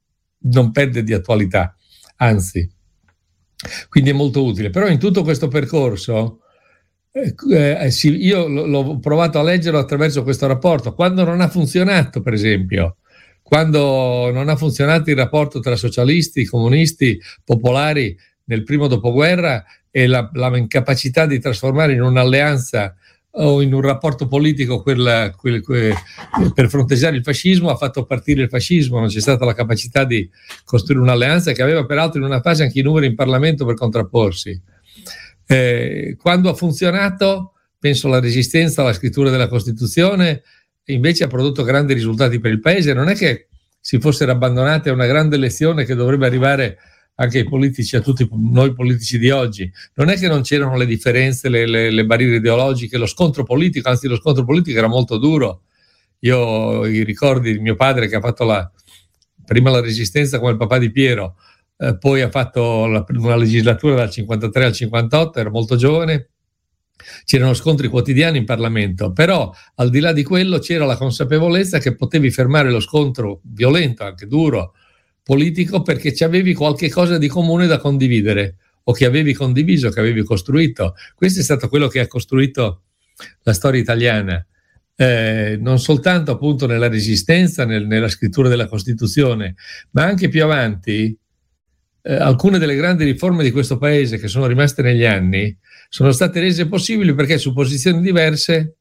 non perde di attualità, anzi. Quindi è molto utile. Però in tutto questo percorso eh, eh, sì, io l'ho provato a leggerlo attraverso questo rapporto. Quando non ha funzionato, per esempio, quando non ha funzionato il rapporto tra socialisti, comunisti, popolari nel primo dopoguerra e la, la incapacità di trasformare in un'alleanza o in un rapporto politico quella, quel, quel, per fronteggiare il fascismo, ha fatto partire il fascismo, non c'è stata la capacità di costruire un'alleanza che aveva peraltro in una fase anche i numeri in Parlamento per contrapporsi. Eh, quando ha funzionato, penso alla resistenza alla scrittura della Costituzione, invece ha prodotto grandi risultati per il Paese. Non è che si fossero abbandonate a una grande lezione che dovrebbe arrivare anche ai politici, a tutti noi politici di oggi. Non è che non c'erano le differenze, le, le, le barriere ideologiche, lo scontro politico, anzi lo scontro politico era molto duro. Io ho i ricordi di mio padre che ha fatto la, prima la resistenza come il papà di Piero, eh, poi ha fatto la, una legislatura dal 53 al 58, era molto giovane, c'erano scontri quotidiani in Parlamento, però al di là di quello c'era la consapevolezza che potevi fermare lo scontro violento, anche duro, politico, perché ci avevi qualche cosa di comune da condividere o che avevi condiviso, che avevi costruito. Questo è stato quello che ha costruito la storia italiana. Eh, non soltanto appunto nella resistenza, nel, nella scrittura della Costituzione, ma anche più avanti, eh, alcune delle grandi riforme di questo paese che sono rimaste negli anni sono state rese possibili perché su posizioni diverse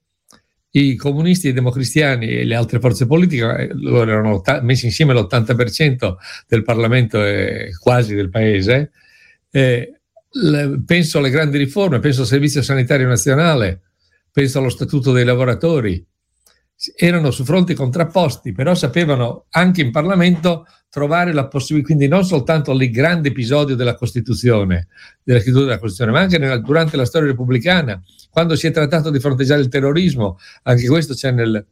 i comunisti, i democristiani e le altre forze politiche, eh, loro erano messi insieme l'80% del Parlamento e quasi del paese, eh, le, penso alle grandi riforme, penso al Servizio Sanitario Nazionale, penso allo Statuto dei lavoratori, erano su fronti contrapposti, però sapevano anche in Parlamento trovare la possibilità, quindi non soltanto il grande episodio della Costituzione, della scrittura della Costituzione, ma anche nella, durante la storia repubblicana, quando si è trattato di fronteggiare il terrorismo, anche questo c'è nel,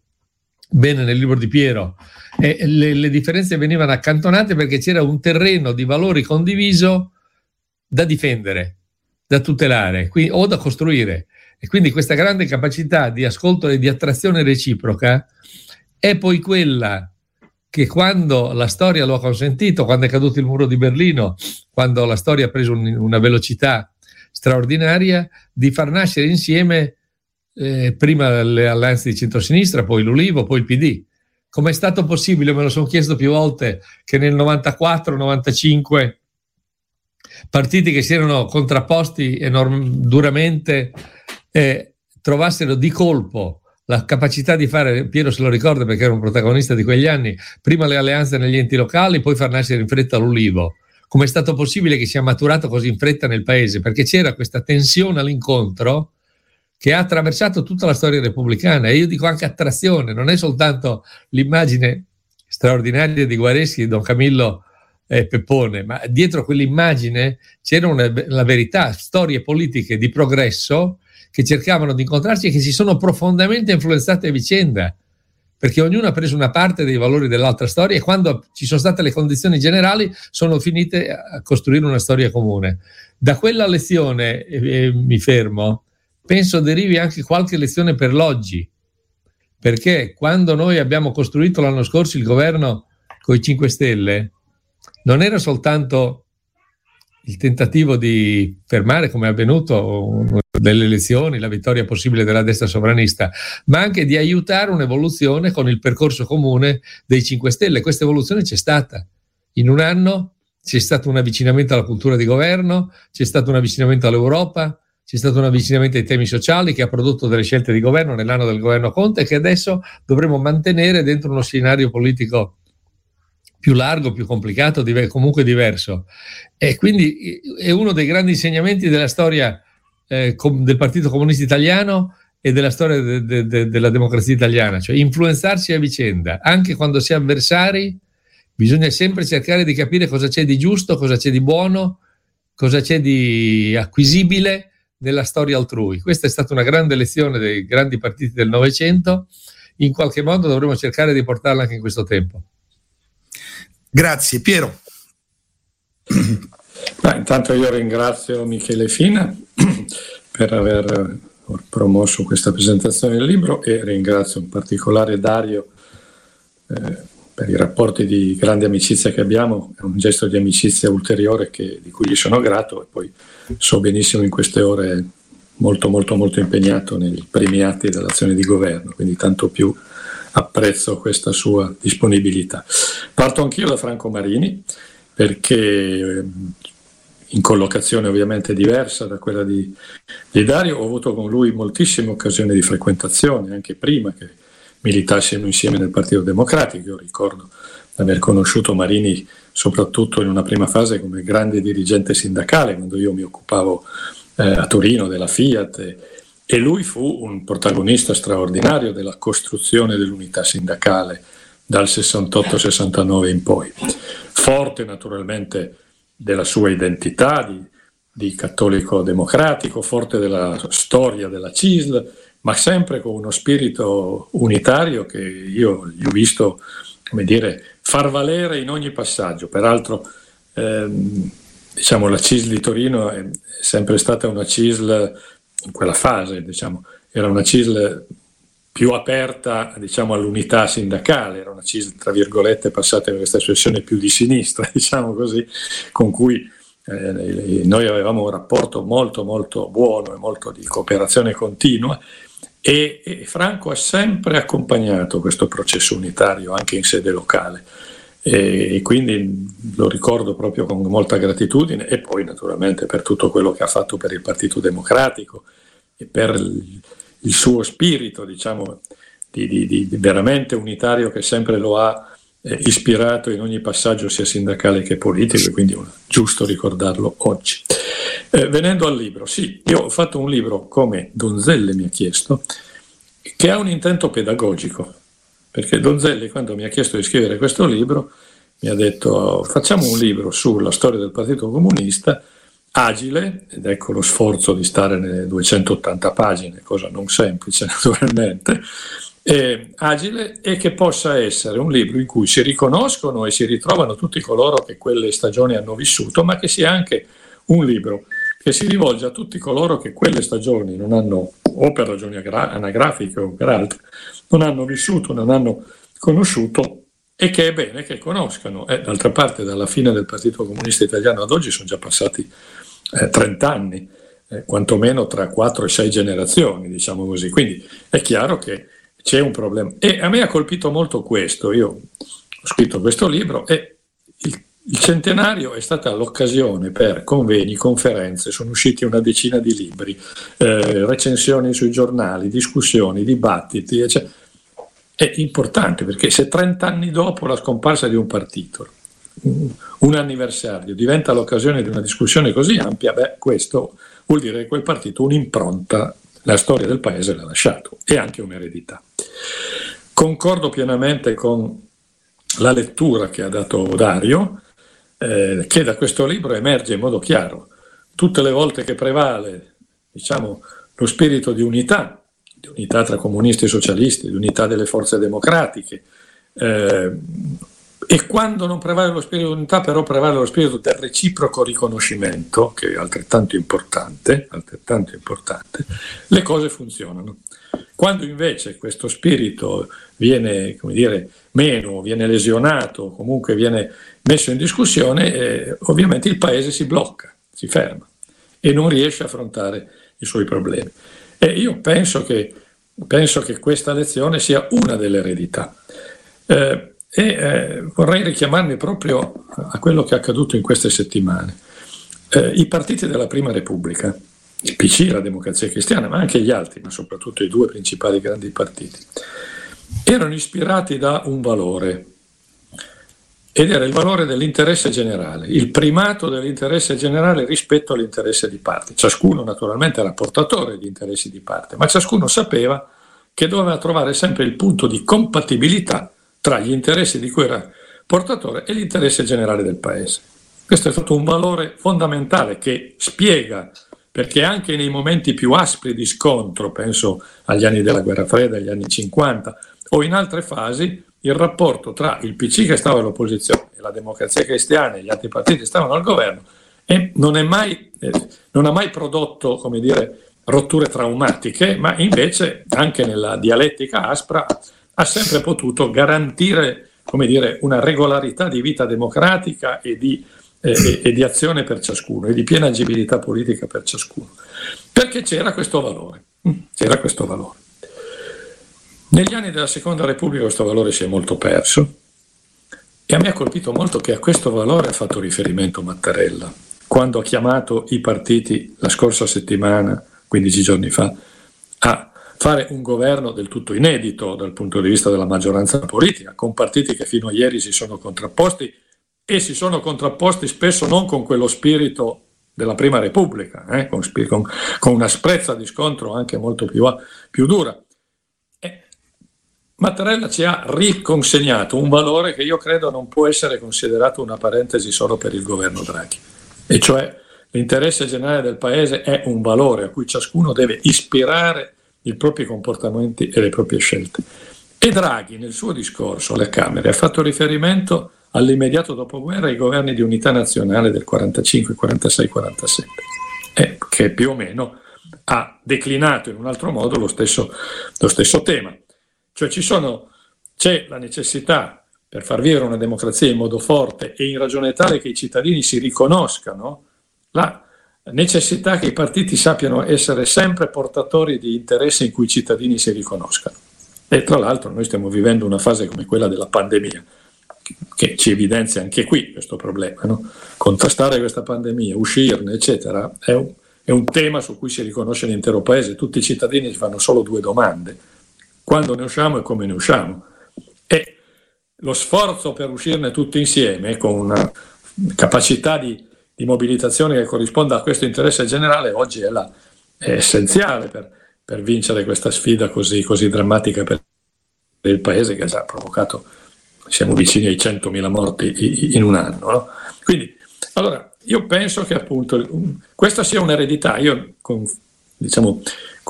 bene nel libro di Piero, e le, le differenze venivano accantonate perché c'era un terreno di valori condiviso da difendere, da tutelare quindi, o da costruire. E quindi questa grande capacità di ascolto e di attrazione reciproca è poi quella che quando la storia lo ha consentito, quando è caduto il muro di Berlino, quando la storia ha preso un, una velocità straordinaria, di far nascere insieme eh, prima le alleanze di centrosinistra, poi l'Ulivo, poi il PD. Come è stato possibile, me lo sono chiesto più volte, che nel 94-95 partiti che si erano contrapposti enorm- duramente eh, trovassero di colpo la capacità di fare, Piero se lo ricorda perché era un protagonista di quegli anni, prima le alleanze negli enti locali, poi far nascere in fretta l'Ulivo. Come è stato possibile che sia maturato così in fretta nel paese? Perché c'era questa tensione all'incontro che ha attraversato tutta la storia repubblicana e io dico anche attrazione, non è soltanto l'immagine straordinaria di Guareschi, Don Camillo eh, Peppone, ma dietro quell'immagine c'era una, la verità, storie politiche di progresso che cercavano di incontrarsi e che si sono profondamente influenzate a vicenda, perché ognuno ha preso una parte dei valori dell'altra storia e quando ci sono state le condizioni generali sono finite a costruire una storia comune. Da quella lezione, eh, mi fermo, penso derivi anche qualche lezione per l'oggi, perché quando noi abbiamo costruito l'anno scorso il governo con i 5 Stelle, non era soltanto il tentativo di fermare, come è avvenuto delle elezioni, la vittoria possibile della destra sovranista, ma anche di aiutare un'evoluzione con il percorso comune dei 5 Stelle. Questa evoluzione c'è stata. In un anno c'è stato un avvicinamento alla cultura di governo, c'è stato un avvicinamento all'Europa, c'è stato un avvicinamento ai temi sociali che ha prodotto delle scelte di governo nell'anno del governo Conte che adesso dovremo mantenere dentro uno scenario politico più largo, più complicato, div- comunque diverso. E quindi è uno dei grandi insegnamenti della storia eh, com- del Partito Comunista Italiano e della storia de- de- de- della democrazia italiana, cioè influenzarsi a vicenda, anche quando si è avversari, bisogna sempre cercare di capire cosa c'è di giusto, cosa c'è di buono, cosa c'è di acquisibile nella storia altrui. Questa è stata una grande lezione dei grandi partiti del Novecento, in qualche modo dovremo cercare di portarla anche in questo tempo. Grazie Piero. Beh, intanto io ringrazio Michele Fina per aver promosso questa presentazione del libro e ringrazio in particolare Dario eh, per i rapporti di grande amicizia che abbiamo, è un gesto di amicizia ulteriore che, di cui gli sono grato e poi so benissimo in queste ore molto molto molto impegnato nei primi atti dell'azione di governo, quindi tanto più apprezzo questa sua disponibilità. Parto anch'io da Franco Marini perché eh, in collocazione ovviamente diversa da quella di, di, Dario, ho avuto con lui moltissime occasioni di frequentazione, anche prima che militassimo insieme nel Partito Democratico. Io ricordo di aver conosciuto Marini soprattutto in una prima fase come grande dirigente sindacale, quando io mi occupavo eh, a Torino della Fiat e lui fu un protagonista straordinario della costruzione dell'unità sindacale dal 68-69 in poi. Forte naturalmente della sua identità di, di cattolico democratico, forte della storia della CISL, ma sempre con uno spirito unitario che io gli ho visto, come dire, far valere in ogni passaggio. Peraltro, ehm, diciamo, la CISL di Torino è sempre stata una CISL in quella fase, diciamo, era una CISL più aperta diciamo, all'unità sindacale, era una CISL, tra virgolette, passate questa espressione, più di sinistra, diciamo così, con cui eh, noi avevamo un rapporto molto molto buono e molto di cooperazione continua e, e, Franco ha sempre accompagnato questo processo unitario anche in sede locale e, e quindi lo ricordo proprio con molta gratitudine e poi naturalmente per tutto quello che ha fatto per il Partito Democratico e per il, il suo spirito diciamo di, di, di, veramente unitario che sempre lo ha eh, ispirato in ogni passaggio sia sindacale che politico e quindi è giusto ricordarlo oggi. Eh, venendo al libro, sì, io ho fatto un libro come Donzelle mi ha chiesto, che ha un intento pedagogico, perché Donzelli quando mi ha chiesto di scrivere questo libro mi ha detto facciamo un libro sulla storia del Partito Comunista agile, ed ecco lo sforzo di stare nelle 280 pagine, cosa non semplice naturalmente, eh, agile e che possa essere un libro in cui si riconoscono e si ritrovano tutti coloro che quelle stagioni hanno vissuto, ma che sia anche un libro che si rivolge a tutti coloro che quelle stagioni non hanno, o per ragioni anagrafiche o per altre, non hanno vissuto, non hanno conosciuto e che è bene che conoscano. Eh, d'altra parte, dalla fine del Partito Comunista Italiano ad oggi sono già passati eh, 30 anni, eh, quantomeno tra 4 e 6 generazioni, diciamo così. Quindi è chiaro che c'è un problema. E a me ha colpito molto questo. Io ho scritto questo libro e il il centenario è stata l'occasione per convegni, conferenze, sono usciti una decina di libri, eh, recensioni sui giornali, discussioni, dibattiti. Eccetera. È importante perché se 30 anni dopo la scomparsa di un partito, un anniversario, diventa l'occasione di una discussione così ampia, beh, questo vuol dire che quel partito un'impronta, la storia del paese l'ha lasciato e anche un'eredità. Concordo pienamente con la lettura che ha dato Dario, eh, che da questo libro emerge in modo chiaro. Tutte le volte che prevale diciamo, lo spirito di unità, di unità tra comunisti e socialisti, di unità delle forze democratiche, eh, e quando non prevale lo spirito di unità, però prevale lo spirito del reciproco riconoscimento, che è altrettanto importante, altrettanto importante le cose funzionano. Quando invece questo spirito viene, dire, meno, viene lesionato, comunque viene messo in discussione, eh, ovviamente il paese si blocca, si ferma e non riesce a affrontare i suoi problemi. E io penso che, penso che questa lezione sia una delle eredità. Eh, e eh, vorrei richiamarmi proprio a quello che è accaduto in queste settimane. Eh, I partiti della Prima Repubblica, il PC, la Democrazia Cristiana, ma anche gli altri, ma soprattutto i due principali grandi partiti, erano ispirati da un valore, ed era il valore dell'interesse generale, il primato dell'interesse generale rispetto all'interesse di parte. Ciascuno naturalmente era portatore di interessi di parte, ma ciascuno sapeva che doveva trovare sempre il punto di compatibilità tra gli interessi di cui era portatore e l'interesse generale del Paese. Questo è stato un valore fondamentale che spiega perché anche nei momenti più aspri di scontro, penso agli anni della guerra fredda, agli anni 50, o in altre fasi, il rapporto tra il PC che stava all'opposizione e la democrazia cristiana e gli altri partiti che stavano al governo e non, mai, eh, non ha mai prodotto, come dire, rotture traumatiche, ma invece anche nella dialettica aspra ha sempre potuto garantire, come dire, una regolarità di vita democratica e di e, e, di azione per ciascuno e di piena agibilità politica per ciascuno. Perché c'era questo valore. Mm, c'era questo valore. Negli anni della Seconda Repubblica questo valore si è molto perso e a me ha colpito molto che a questo valore ha fatto riferimento Mattarella quando ha chiamato i partiti la scorsa settimana, 15 giorni fa, a fare un governo del tutto inedito dal punto di vista della maggioranza politica, con partiti che fino a ieri si sono contrapposti e si sono contrapposti spesso non con quello spirito della Prima Repubblica, eh, con, con, una sprezza di scontro anche molto più, più dura. Mattarella ci ha riconsegnato un valore che io credo non può essere considerato una parentesi solo per il governo Draghi, e cioè l'interesse generale del Paese è un valore a cui ciascuno deve ispirare i propri comportamenti e le proprie scelte. E Draghi nel suo discorso alle Camere ha fatto riferimento all'immediato dopoguerra ai governi di unità nazionale del 45, 46, 47, eh, che più o meno ha declinato in un altro modo lo stesso, lo stesso tema. Cioè ci sono, c'è la necessità per far vivere una democrazia in modo forte e in ragione tale che i cittadini si riconoscano, la necessità che i partiti sappiano essere sempre portatori di interessi in cui i cittadini si riconoscano. E tra l'altro noi stiamo vivendo una fase come quella della pandemia, che ci evidenzia anche qui questo problema. No? Contrastare questa pandemia, uscirne, eccetera, è un, è un tema su cui si riconosce l'intero paese. Tutti i cittadini si fanno solo due domande. Quando ne usciamo e come ne usciamo? E lo sforzo per uscirne tutti insieme, con una capacità di, di mobilitazione che corrisponda a questo interesse generale, oggi è, la, è essenziale per, per, vincere questa sfida così, così drammatica per il Paese che ha già provocato siamo vicini ai 100.000 morti in un anno. No? Quindi, allora, io penso che appunto questa sia un'eredità. Io con, diciamo,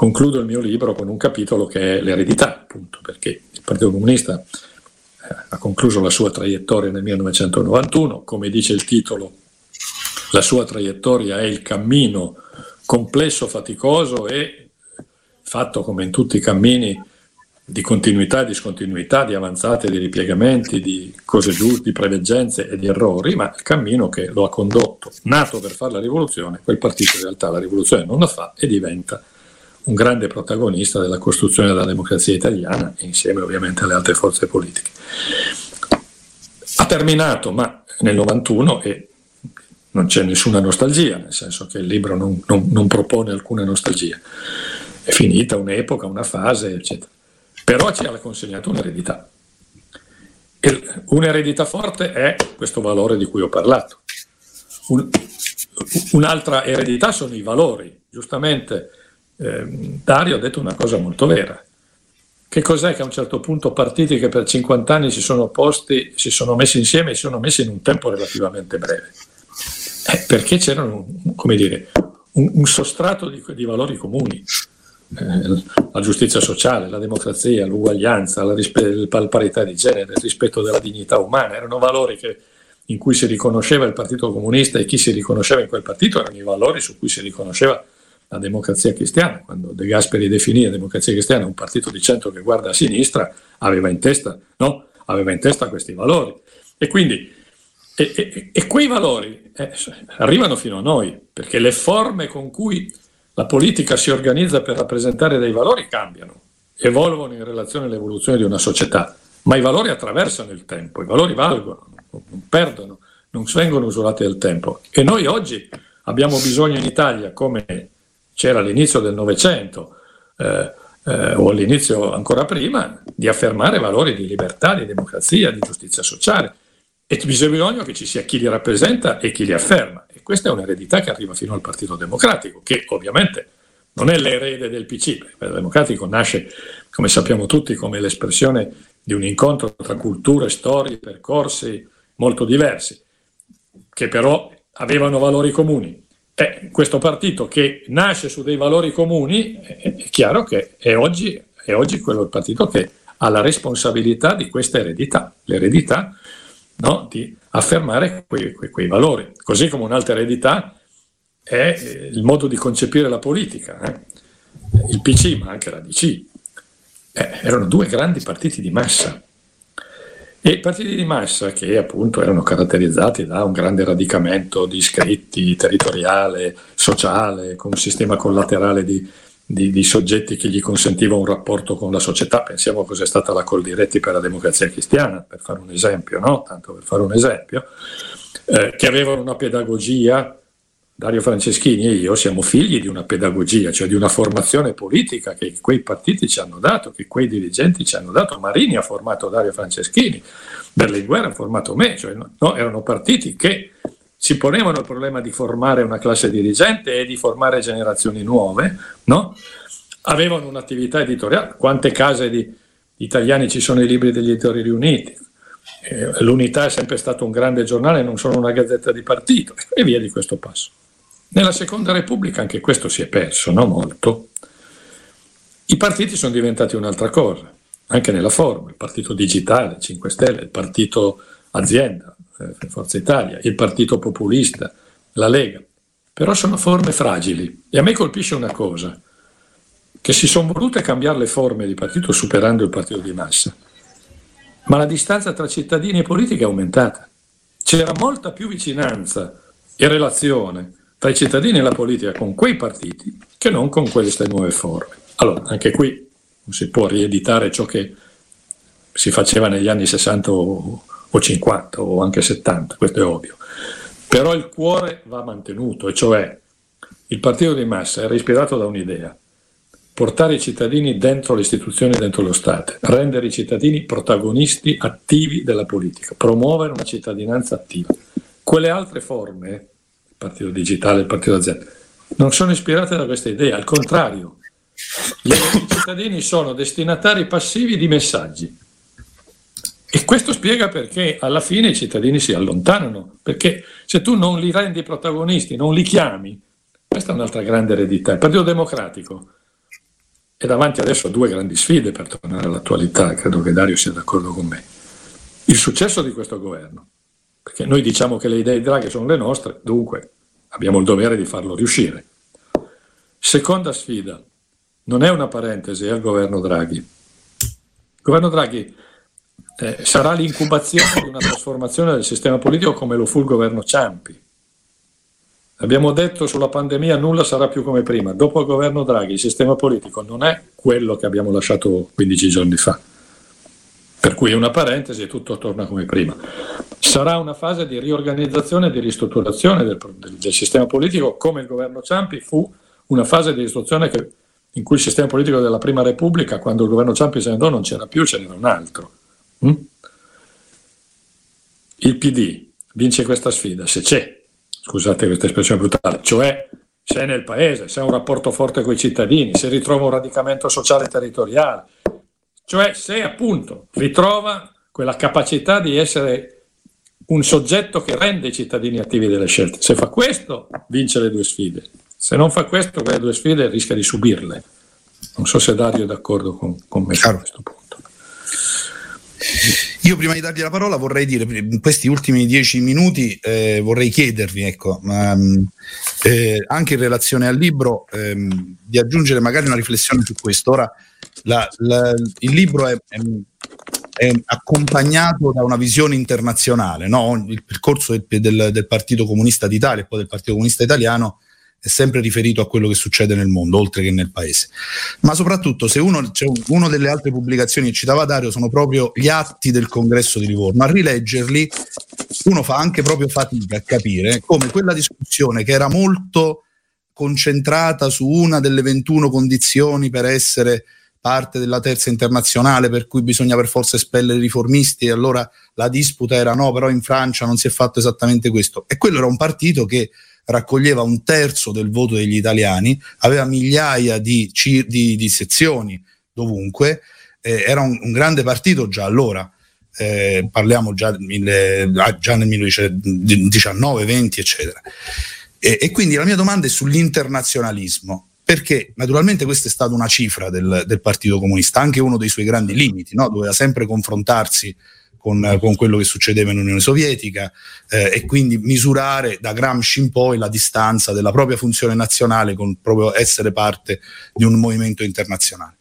concludo il mio libro con un capitolo che è l'eredità, appunto, perché il Partito Comunista eh, ha concluso la sua traiettoria nel 1991, come dice il titolo, la sua traiettoria è il cammino complesso, faticoso e fatto come in tutti i cammini di continuità e discontinuità, di avanzate, di ripiegamenti, di cose giuste, di preveggenze e di errori, ma il cammino che lo ha condotto, nato per fare la rivoluzione, quel partito in realtà la rivoluzione non la fa e diventa un grande protagonista della costruzione della democrazia italiana, insieme ovviamente alle altre forze politiche. Ha terminato, ma nel 91 e non c'è nessuna nostalgia, nel senso che il libro non, non, non propone alcuna nostalgia. È finita un'epoca, una fase, eccetera però ci ha consegnato un'eredità. E un'eredità forte è questo valore di cui ho parlato. Un, un'altra eredità sono i valori. Giustamente eh, Dario ha detto una cosa molto vera. Che cos'è che a un certo punto partiti che per 50 anni si sono opposti, si sono messi insieme e si sono messi in un tempo relativamente breve? Eh, perché c'erano, come dire, un, un sostrato di, di valori comuni eh, la giustizia sociale, la democrazia, l'uguaglianza, la, rispe- la, parità di genere, il rispetto della dignità umana, erano valori che, in cui si riconosceva il Partito Comunista e chi si riconosceva in quel partito erano i valori su cui si riconosceva la democrazia cristiana. Quando De Gasperi definì la democrazia cristiana un partito di centro che guarda a sinistra, aveva in testa, no? aveva in testa questi valori. E quindi e, e, e quei valori eh, arrivano fino a noi, perché le forme con cui la politica si organizza per rappresentare dei valori cambiano, evolvono in relazione all'evoluzione di una società, ma i valori attraversano il tempo, i valori valgono, non perdono, non vengono usurati del tempo. E noi oggi abbiamo bisogno in Italia, come c'era all'inizio del Novecento eh, eh, o all'inizio ancora prima, di affermare valori di libertà, di democrazia, di giustizia sociale. E c'è bisogno che ci sia chi li rappresenta e chi li afferma. E questa è un'eredità che arriva fino al Partito Democratico, che ovviamente non è l'erede del PC. Il Partito Democratico nasce, come sappiamo tutti, come l'espressione di un incontro tra culture, storie, percorsi molto diversi, che però avevano valori comuni. E questo partito che nasce su dei valori comuni è, chiaro che è oggi, è oggi quello il partito che ha la responsabilità di questa eredità. L'eredità no? di affermare quei, quei, quei, valori. Così come un'altra eredità è eh, il modo di concepire la politica. Eh? Il PC, ma anche la DC, eh, erano due grandi partiti di massa. E partiti di massa che appunto erano caratterizzati da un grande radicamento di iscritti territoriale, sociale, con un sistema collaterale di, di, di, soggetti che gli consentiva un rapporto con la società. Pensiamo a cos'è stata la Coldiretti per la democrazia cristiana, per fare un esempio, no? Tanto per fare un esempio, eh, che avevano una pedagogia. Dario Franceschini e io siamo figli di una pedagogia, cioè di una formazione politica che quei partiti ci hanno dato, che quei dirigenti ci hanno dato. Marini ha formato Dario Franceschini, Berlinguer ha formato me, cioè, no, erano partiti che si ponevano il problema di formare una classe dirigente e di formare generazioni nuove, no? avevano un'attività editoriale. Quante case di italiani ci sono i libri degli editori riuniti? Eh, l'Unità è sempre stato un grande giornale, non solo una gazzetta di partito, e via di questo passo. Nella Seconda Repubblica anche questo si è perso, no? molto. I partiti sono diventati un'altra cosa. anche nella forma, il partito digitale, 5 Stelle, il partito azienda, eh, Forza Italia, il partito populista, la Lega, però sono forme fragili e a me colpisce una cosa, che si sono volute cambiare le forme di partito superando il partito di massa, ma la distanza tra cittadini e politica è aumentata. C'era molta più vicinanza e relazione tra i cittadini e la politica con quei partiti che non con queste nuove forme. Allora, anche qui non si può rieditare ciò che si faceva negli anni 60 o, o 50 o anche 70, questo è ovvio. Però il cuore va mantenuto, e cioè il partito di massa era ispirato da un'idea, portare i cittadini dentro le istituzioni, dentro lo Stato, rendere i cittadini protagonisti attivi della politica, promuovere una cittadinanza attiva. Quelle altre forme, partito digitale, il partito azienda, non sono ispirate da questa idea, al contrario, gli cittadini sono destinatari passivi di messaggi. E questo spiega perché alla fine i cittadini si allontanano, perché se tu non li rendi protagonisti, non li chiami, questa è un'altra grande eredità. Il Partito Democratico è davanti adesso a due grandi sfide per tornare all'attualità, credo che Dario sia d'accordo con me. Il successo di questo governo, perché noi diciamo che le idee di Draghi sono le nostre, dunque abbiamo il dovere di farlo riuscire. Seconda sfida, non è una parentesi, il governo Draghi. Il governo Draghi eh, sarà l'incubazione di una trasformazione del sistema politico come lo fu il governo Ciampi Abbiamo detto sulla pandemia nulla sarà più come prima. Dopo il governo Draghi il sistema politico non è quello che abbiamo lasciato 15 giorni fa. Per cui una parentesi e tutto torna come prima. Sarà una fase di riorganizzazione e di ristrutturazione del, del, del, sistema politico, come il governo Ciampi fu una fase di ristrutturazione che, in cui il sistema politico della Prima Repubblica, quando il governo Ciampi se ne andò, non c'era più, ce n'era un altro. Mm? Il PD vince questa sfida, se c'è, scusate questa espressione brutale, cioè se è nel paese, se ha un rapporto forte con i cittadini, se ritrova un radicamento sociale e territoriale, cioè se appunto ritrova quella capacità di essere un soggetto che rende i cittadini attivi delle scelte. Se fa questo, vince le due sfide. Se non fa questo, quelle due sfide rischia di subirle. Non so se Dario è d'accordo con, con me Chiaro. su questo punto. Io prima di dargli la parola vorrei dire, in questi ultimi dieci minuti eh, vorrei chiedervi, ecco, um, eh, anche in relazione al libro, ehm, di aggiungere magari una riflessione su questo. Ora, la, la, il libro è, è, è, accompagnato da una visione internazionale, no? il percorso del, del, del Partito Comunista d'Italia e poi del Partito Comunista Italiano è sempre riferito a quello che succede nel mondo, oltre che nel paese. Ma soprattutto, se uno, cioè, una delle altre pubblicazioni che citava Dario sono proprio gli atti del congresso di Livorno, a rileggerli uno fa anche proprio fatica a capire come quella discussione che era molto concentrata su una delle 21 condizioni per essere parte della terza internazionale per cui bisogna per forza espellere i riformisti e allora la disputa era no, però in Francia non si è fatto esattamente questo. E quello era un partito che raccoglieva un terzo del voto degli italiani, aveva migliaia di, di, di sezioni dovunque, eh, era un, un, grande partito già allora. Eh, parliamo già, mille, già nel 1919, 20, eccetera. E, e, quindi la mia domanda è sull'internazionalismo, perché naturalmente questa è stata una cifra del, del Partito Comunista, anche uno dei suoi grandi limiti, no? doveva sempre confrontarsi con, con, quello che succedeva in Unione Sovietica eh, e quindi misurare da Gramsci in poi la distanza della propria funzione nazionale con proprio essere parte di un movimento internazionale.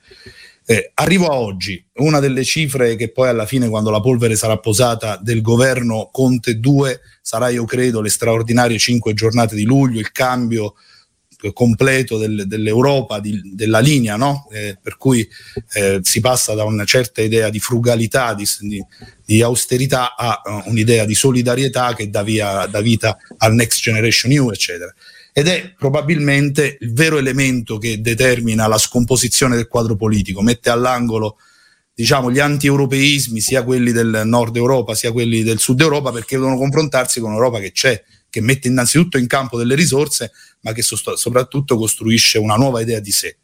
Eh, arrivo a oggi, una delle cifre che poi alla fine, quando la polvere sarà posata del governo Conte 2, sarà, io credo, le straordinarie cinque giornate di luglio, il cambio completo del, dell'Europa, di, della linea, no? eh, per cui eh, si passa da una certa idea di frugalità, di, di, di austerità a uh, un'idea di solidarietà che dà, via, dà vita al Next Generation EU, eccetera. Ed è probabilmente il vero elemento che determina la scomposizione del quadro politico, mette all'angolo diciamo, gli anti-europeismi, sia quelli del nord Europa sia quelli del sud Europa, perché devono confrontarsi con un'Europa che c'è, che mette innanzitutto in campo delle risorse, ma che sost- soprattutto costruisce una nuova idea di sé.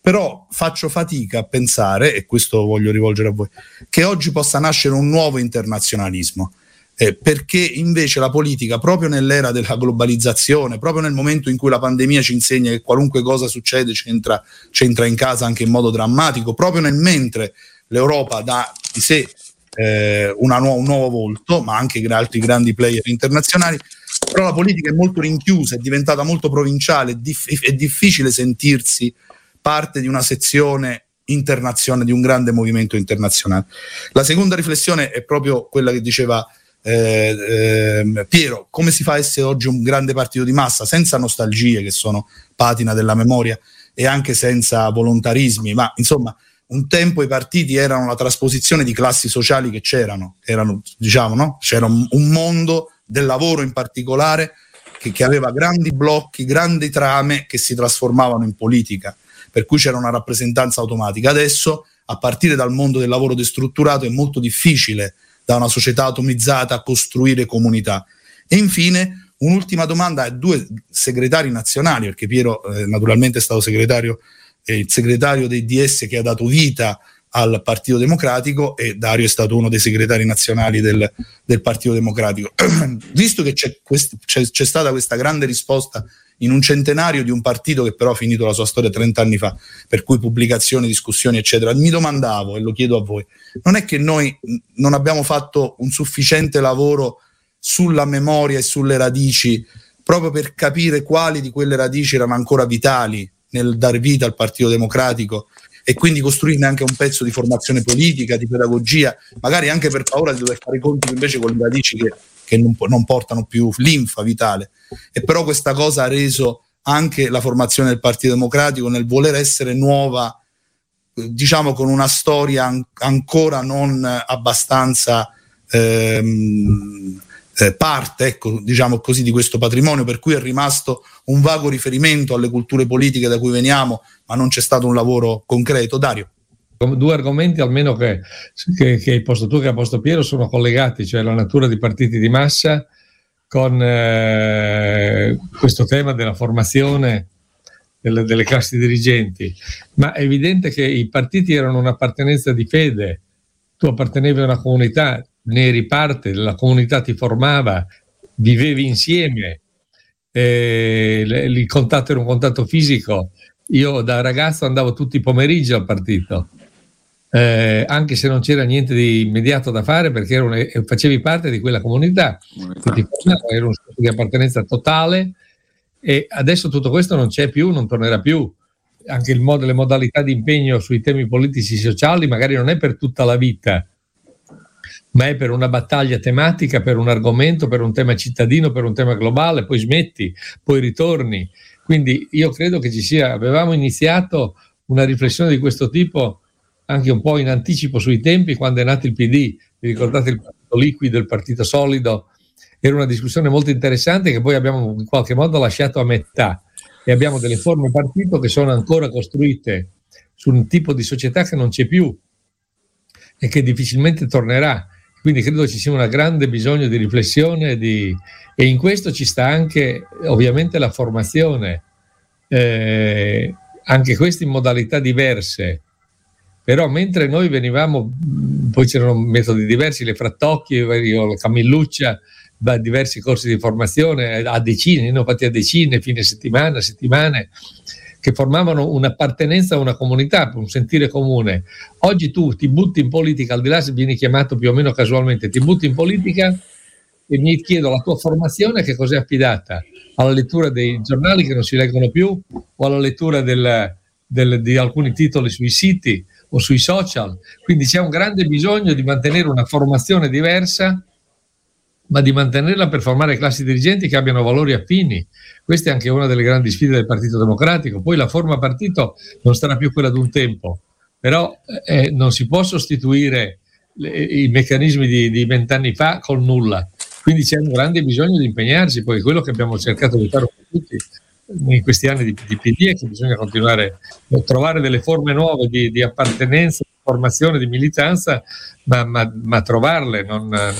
Però faccio fatica a pensare, e questo voglio rivolgere a voi, che oggi possa nascere un nuovo internazionalismo. Eh, perché invece la politica, proprio nell'era della globalizzazione, proprio nel momento in cui la pandemia ci insegna che qualunque cosa succede c'entra, c'entra in casa anche in modo drammatico, proprio nel mentre l'Europa dà di sé eh, nu- un nuovo volto, ma anche altri grandi player internazionali, però la politica è molto rinchiusa, è diventata molto provinciale, è, è difficile sentirsi parte di una sezione internazionale, di un grande movimento internazionale. La seconda riflessione è proprio quella che diceva eh, eh, Piero, come si fa a essere oggi un grande partito di massa senza nostalgie che sono patina della memoria e anche senza volontarismi, ma insomma un tempo i partiti erano la trasposizione di classi sociali che c'erano, erano, diciamo, no? c'era un, mondo del lavoro in particolare che, che, aveva grandi blocchi, grandi trame che si trasformavano in politica, per cui c'era una rappresentanza automatica. Adesso, a partire dal mondo del lavoro destrutturato, è molto difficile da una società atomizzata costruire comunità. E infine, un'ultima domanda a due segretari nazionali, perché Piero eh, naturalmente è stato segretario è il segretario dei DS che ha dato vita al Partito Democratico e Dario è stato uno dei segretari nazionali del, del Partito Democratico. Visto che c'è, quest, c'è, c'è, stata questa grande risposta in un centenario di un partito che però ha finito la sua storia 30 anni fa, per cui pubblicazioni, discussioni, eccetera, mi domandavo, e lo chiedo a voi, non è che noi non abbiamo fatto un sufficiente lavoro sulla memoria e sulle radici proprio per capire quali di quelle radici erano ancora vitali nel dar vita al Partito Democratico e quindi costruirne anche un pezzo di formazione politica, di pedagogia, magari anche per paura di dover fare i conti invece con le radici che, che non, non, portano più linfa vitale. E però questa cosa ha reso anche la formazione del Partito Democratico nel voler essere nuova, diciamo con una storia an- ancora non abbastanza ehm, eh, parte, ecco, diciamo così, di questo patrimonio, per cui è rimasto un vago riferimento alle culture politiche da cui veniamo, ma non c'è stato un lavoro concreto. Dario. Due argomenti almeno che, che, che hai posto tu che ha posto Piero sono collegati, cioè la natura di partiti di massa con eh, questo tema della formazione delle, delle, classi dirigenti, ma è evidente che i partiti erano un'appartenenza di fede, tu appartenevi a una comunità, ne eri parte, la comunità ti formava, vivevi insieme, eh, il contatto era un contatto fisico. Io da ragazzo andavo tutti i pomeriggi al partito, eh, anche se non c'era niente di immediato da fare perché una, facevi parte di quella comunità, formava, era un senso di appartenenza totale e adesso tutto questo non c'è più, non tornerà più. Anche il modo, le modalità di impegno sui temi politici e sociali magari non è per tutta la vita, ma è per una battaglia tematica, per un argomento, per un tema cittadino, per un tema globale, poi smetti, poi ritorni. Quindi io credo che ci sia, avevamo iniziato una riflessione di questo tipo anche un po' in anticipo sui tempi quando è nato il PD, vi ricordate il partito liquido, il partito solido, era una discussione molto interessante che poi abbiamo in qualche modo lasciato a metà e abbiamo delle forme partito che sono ancora costruite su un tipo di società che non c'è più e che difficilmente tornerà. Quindi credo ci sia un grande bisogno di riflessione di, e in questo ci sta anche ovviamente la formazione, eh, anche queste in modalità diverse. Però mentre noi venivamo, poi c'erano metodi diversi, le frattocchie, la Camilluccia, diversi corsi di formazione a decine, ne ho fatti a decine, fine settimana, settimane che formavano un'appartenenza a una comunità, un sentire comune. Oggi tu ti butti in politica, al di là se vieni chiamato più o meno casualmente, ti butti in politica e mi chiedo la tua formazione che cos'è affidata? Alla lettura dei giornali che non si leggono più o alla lettura del, del, di alcuni titoli sui siti o sui social? Quindi c'è un grande bisogno di mantenere una formazione diversa ma di mantenerla per formare classi dirigenti che abbiano valori affini. Questa è anche una delle grandi sfide del Partito Democratico. Poi la forma partito non sarà più quella di un tempo, però eh, non si può sostituire le, i meccanismi di vent'anni fa con nulla. Quindi c'è un grande bisogno di impegnarsi, poi quello che abbiamo cercato di fare tutti in questi anni di, di PD è che bisogna continuare a trovare delle forme nuove di, di appartenenza, formazione, di militanza, ma, ma, ma trovarle, non, non,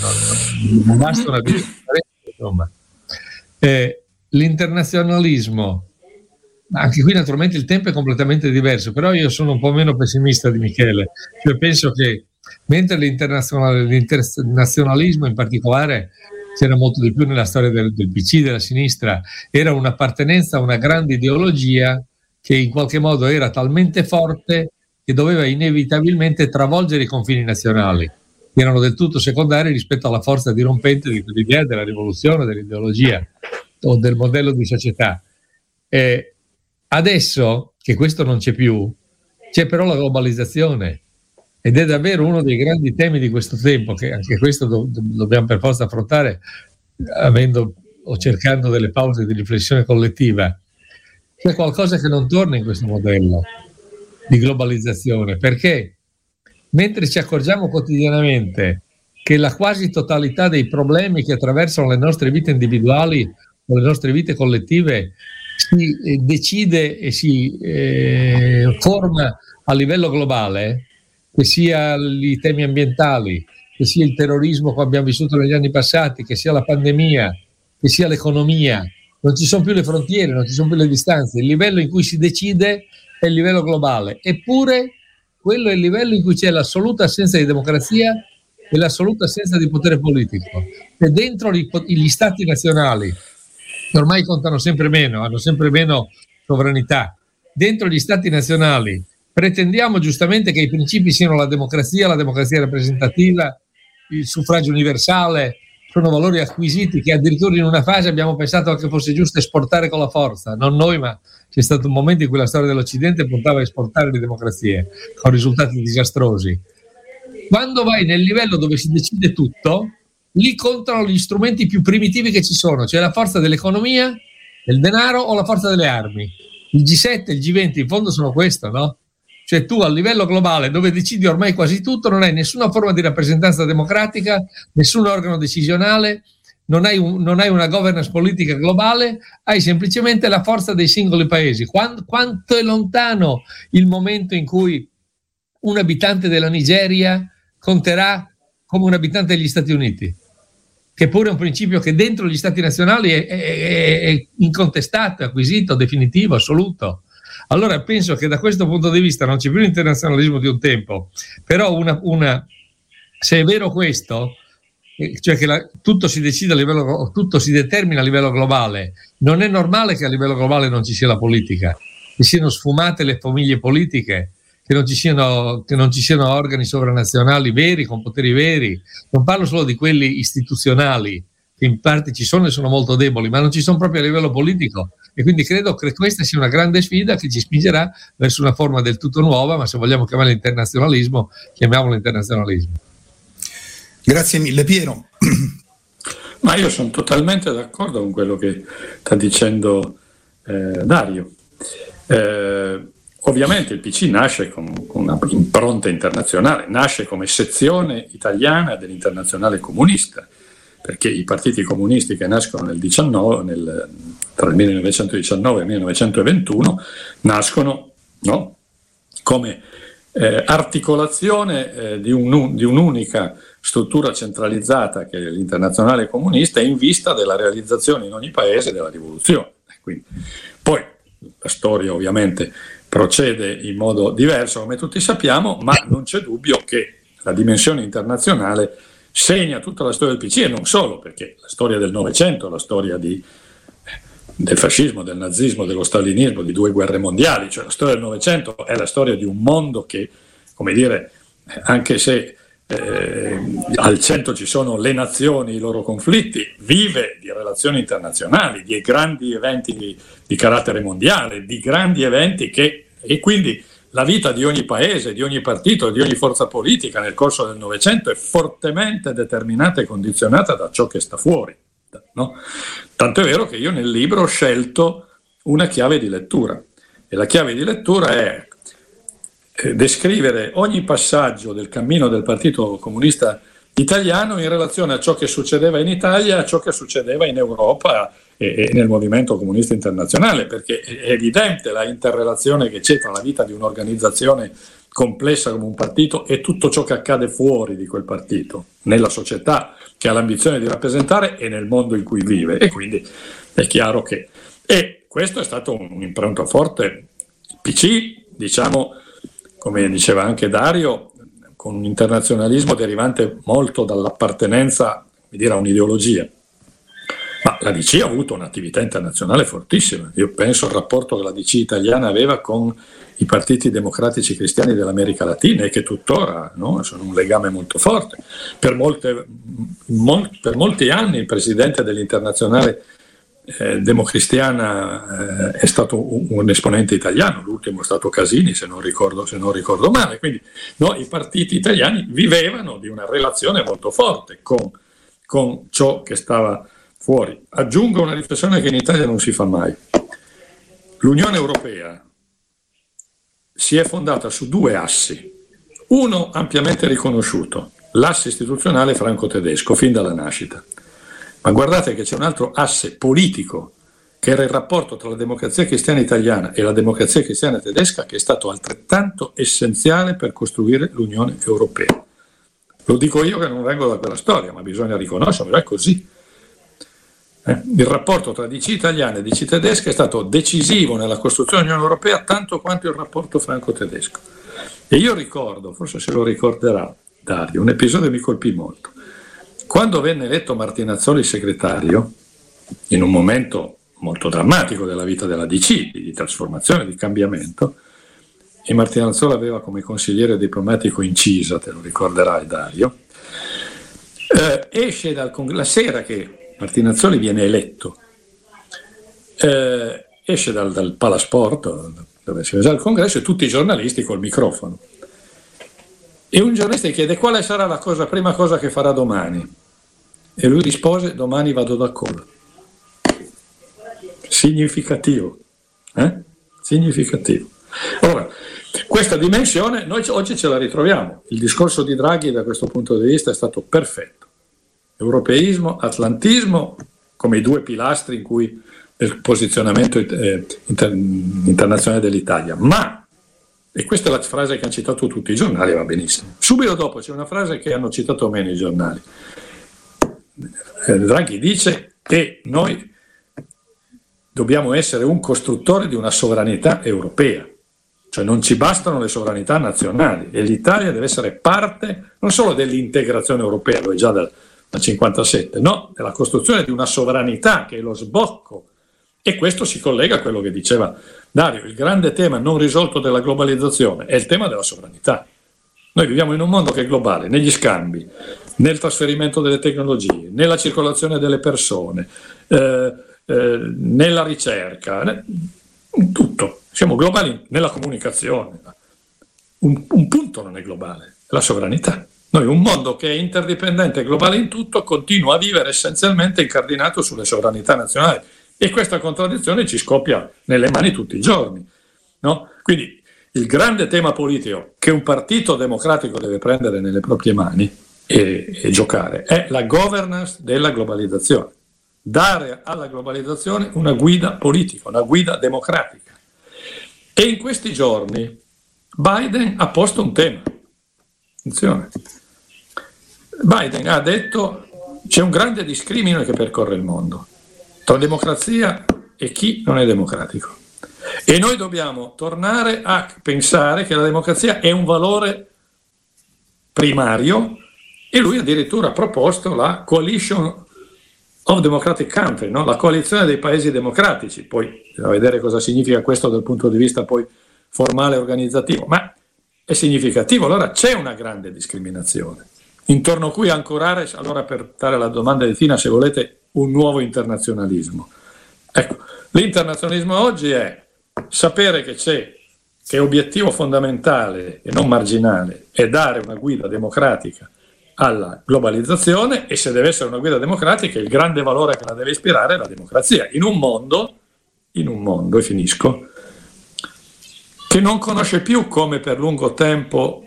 non, basta una vita insomma. Eh, l'internazionalismo, anche qui naturalmente il tempo è completamente diverso, però io sono un po' meno pessimista di Michele, cioè penso che mentre l'internazionalismo in particolare c'era molto di più nella storia del, del PC, della sinistra, era un'appartenenza a una grande ideologia che in qualche modo era talmente forte che doveva inevitabilmente travolgere i confini nazionali, che erano del tutto secondari rispetto alla forza dirompente di quell'idea della rivoluzione, dell'ideologia o del modello di società. Eh, adesso che questo non c'è più, c'è però la globalizzazione ed è davvero uno dei grandi temi di questo tempo, che anche questo do- dobbiamo per forza affrontare avendo o cercando delle pause di riflessione collettiva. C'è qualcosa che non torna in questo modello di globalizzazione, perché mentre ci accorgiamo quotidianamente che la quasi totalità dei problemi che attraversano le nostre vite individuali o le nostre vite collettive si eh, decide e si eh, forma a livello globale, che sia i temi ambientali, che sia il terrorismo che abbiamo vissuto negli anni passati, che sia la pandemia, che sia l'economia, non ci sono più le frontiere, non ci sono più le distanze, il livello in cui si decide è il livello globale, eppure quello è il livello in cui c'è l'assoluta assenza di democrazia e l'assoluta assenza di potere politico. E dentro gli, gli stati nazionali, che ormai contano sempre meno, hanno sempre meno sovranità, dentro gli stati nazionali pretendiamo giustamente che i principi siano la democrazia, la democrazia rappresentativa, il suffragio universale, sono valori acquisiti che addirittura in una fase abbiamo pensato che fosse giusto esportare con la forza, non noi, ma c'è stato un momento in cui la storia dell'Occidente puntava a esportare le democrazie con risultati disastrosi. Quando vai nel livello dove si decide tutto, lì contano gli strumenti più primitivi che ci sono, cioè la forza dell'economia, del denaro o la forza delle armi. Il G7 e il G20 in fondo sono questo, no? Cioè tu a livello globale, dove decidi ormai quasi tutto, non hai nessuna forma di rappresentanza democratica, nessun organo decisionale, non hai, un, non hai una governance politica globale, hai semplicemente la forza dei singoli paesi. Quanto, quanto è lontano il momento in cui un abitante della Nigeria conterà come un abitante degli Stati Uniti? Che pure è un principio che dentro gli Stati nazionali è, è, è incontestato, acquisito, definitivo, assoluto. Allora penso che da questo punto di vista non c'è più l'internazionalismo di un tempo, però una, una, se è vero questo, cioè che la, tutto si decide a livello, tutto si determina a livello globale, non è normale che a livello globale non ci sia la politica, che siano sfumate le famiglie politiche, che non, ci siano, che non ci siano organi sovranazionali veri, con poteri veri. Non parlo solo di quelli istituzionali, che in parte ci sono e sono molto deboli, ma non ci sono proprio a livello politico. E quindi credo che questa sia una grande sfida che ci spingerà verso una forma del tutto nuova, ma se vogliamo chiamarla internazionalismo, chiamiamolo internazionalismo. Grazie mille Piero. Ma io sono totalmente d'accordo con quello che sta dicendo eh, Dario. Eh, ovviamente il PC nasce con, con una impronta internazionale, nasce come sezione italiana dell'internazionale comunista perché i partiti comunisti che nascono nel 19, nel, tra il 1919 e il 1921 nascono no, come eh, articolazione eh, di, un, di, un'unica struttura centralizzata che è l'internazionale comunista in vista della realizzazione in ogni paese della rivoluzione. Quindi, poi la storia ovviamente procede in modo diverso come tutti sappiamo, ma non c'è dubbio che la dimensione internazionale segna tutta la storia del PC e non solo, perché la storia del Novecento, la storia di, del fascismo, del nazismo, dello stalinismo, di due guerre mondiali, cioè la storia del Novecento è la storia di un mondo che, come dire, anche se eh, al centro ci sono le nazioni, i loro conflitti, vive di relazioni internazionali, di grandi eventi di, di carattere mondiale, di grandi eventi che, e quindi la vita di ogni paese, di ogni partito, di ogni forza politica nel corso del Novecento è fortemente determinata e condizionata da ciò che sta fuori. No? Tanto è vero che io nel libro ho scelto una chiave di lettura e la chiave di lettura è eh, descrivere ogni passaggio del cammino del Partito Comunista Italiano in relazione a ciò che succedeva in Italia, a ciò che succedeva in Europa e, nel movimento comunista internazionale, perché è evidente la interrelazione che c'è tra la vita di un'organizzazione complessa come un partito e tutto ciò che accade fuori di quel partito, nella società che ha l'ambizione di rappresentare e nel mondo in cui vive. E quindi è chiaro che... E questo è stato un impronto forte. PC, diciamo, come diceva anche Dario, con un internazionalismo derivante molto dall'appartenenza dire, a un'ideologia Ma la DC ha avuto un'attività internazionale fortissima. Io penso al rapporto che la DC italiana aveva con i partiti democratici cristiani dell'America Latina e che tuttora no, sono un legame molto forte. Per, molte, mol, per molti anni il presidente dell'internazionale eh, democristiana eh, è stato un, un, esponente italiano, l'ultimo è stato Casini se non ricordo, se non ricordo male, quindi no, i partiti italiani vivevano di una relazione molto forte con, con ciò che stava fuori. Aggiungo una riflessione che in Italia non si fa mai. L'Unione Europea si è fondata su due assi, uno ampiamente riconosciuto, l'asse istituzionale franco-tedesco fin dalla nascita. Ma guardate che c'è un altro asse politico, che era il rapporto tra la democrazia cristiana italiana e la democrazia cristiana tedesca, che è stato altrettanto essenziale per costruire l'Unione Europea. Lo dico io che non vengo da quella storia, ma bisogna riconoscerlo, è così. Eh? Il rapporto tra DC italiana e DC tedesca è stato decisivo nella costruzione dell'Unione Europea tanto quanto il rapporto franco-tedesco. E io ricordo, forse se lo ricorderà Dario, un episodio che mi colpì molto. Quando venne eletto Martinazzoli segretario, in un momento molto drammatico della vita della DC, di trasformazione, di cambiamento, e Martinazzoli aveva come consigliere diplomatico Incisa, te lo ricorderai Dario, eh, esce dal congresso, la sera che Martinazzoli viene eletto, eh, esce dal, dal Palasport, dove si va al congresso, e tutti i giornalisti col microfono. E un giornalista chiede quale sarà la cosa, prima cosa che farà domani. E lui rispose, domani vado da Col. Significativo. Eh? Significativo. Ora, questa dimensione noi oggi ce la ritroviamo. Il discorso di Draghi da questo punto di vista è stato perfetto europeismo, atlantismo come i due pilastri in cui il posizionamento eh, inter- internazionale dell'Italia. Ma, e questa è la frase che hanno citato tutti i giornali, va benissimo. Subito dopo c'è una frase che hanno citato meno i giornali. Eh, Draghi dice che noi dobbiamo essere un costruttore di una sovranità europea, cioè non ci bastano le sovranità nazionali e l'Italia deve essere parte non solo dell'integrazione europea, lo è già dal, dal 57, no, è la costruzione di una sovranità che è lo sbocco. E questo si collega a quello che diceva Dario, il grande tema non risolto della globalizzazione è il tema della sovranità. Noi viviamo in un mondo che è globale, negli scambi, nel trasferimento delle tecnologie, nella circolazione delle persone, eh, eh, nella ricerca, in tutto. Siamo globali nella comunicazione. Un, un punto non è globale, la sovranità. Noi un mondo che è interdipendente e globale in tutto continua a vivere essenzialmente incardinato sulle sovranità nazionali e questa contraddizione ci scoppia nelle mani tutti i giorni. No? Quindi il grande tema politico che un partito democratico deve prendere nelle proprie mani e, e giocare è la governance della globalizzazione, dare alla globalizzazione una guida politica, una guida democratica. E in questi giorni Biden ha posto un tema Attenzione. Biden ha detto c'è un grande discrimine che percorre il mondo tra democrazia e chi non è democratico. E noi dobbiamo tornare a pensare che la democrazia è un valore primario e lui addirittura ha proposto la Coalition of Democratic Country, no? la coalizione dei paesi democratici. Poi bisogna vedere cosa significa questo dal punto di vista poi formale e organizzativo, ma è significativo, allora c'è una grande discriminazione. Intorno a cui ancorare, allora per dare la domanda di Tina, se volete, un nuovo internazionalismo. Ecco, l'internazionalismo oggi è sapere che c'è, che obiettivo fondamentale e non marginale è dare una guida democratica alla globalizzazione e se deve essere una guida democratica il grande valore che la deve ispirare è la democrazia. In un mondo, in un mondo, e finisco, che non conosce più come per lungo tempo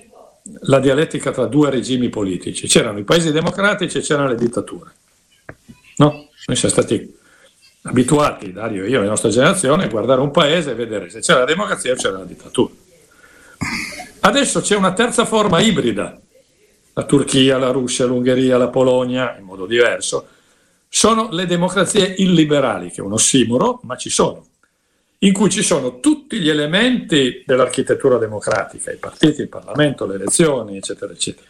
la dialettica tra due regimi politici. C'erano i paesi democratici e c'erano le dittature. No? Noi siamo stati abituati, Dario e io, la nostra generazione, a guardare un paese e vedere se c'era la democrazia o c'era la dittatura. Adesso c'è una terza forma ibrida. La Turchia, la Russia, l'Ungheria, la Polonia, in modo diverso, sono le democrazie illiberali, che è un ossimoro, ma ci sono in cui ci sono tutti gli elementi dell'architettura democratica, i partiti, il Parlamento, le elezioni, eccetera, eccetera.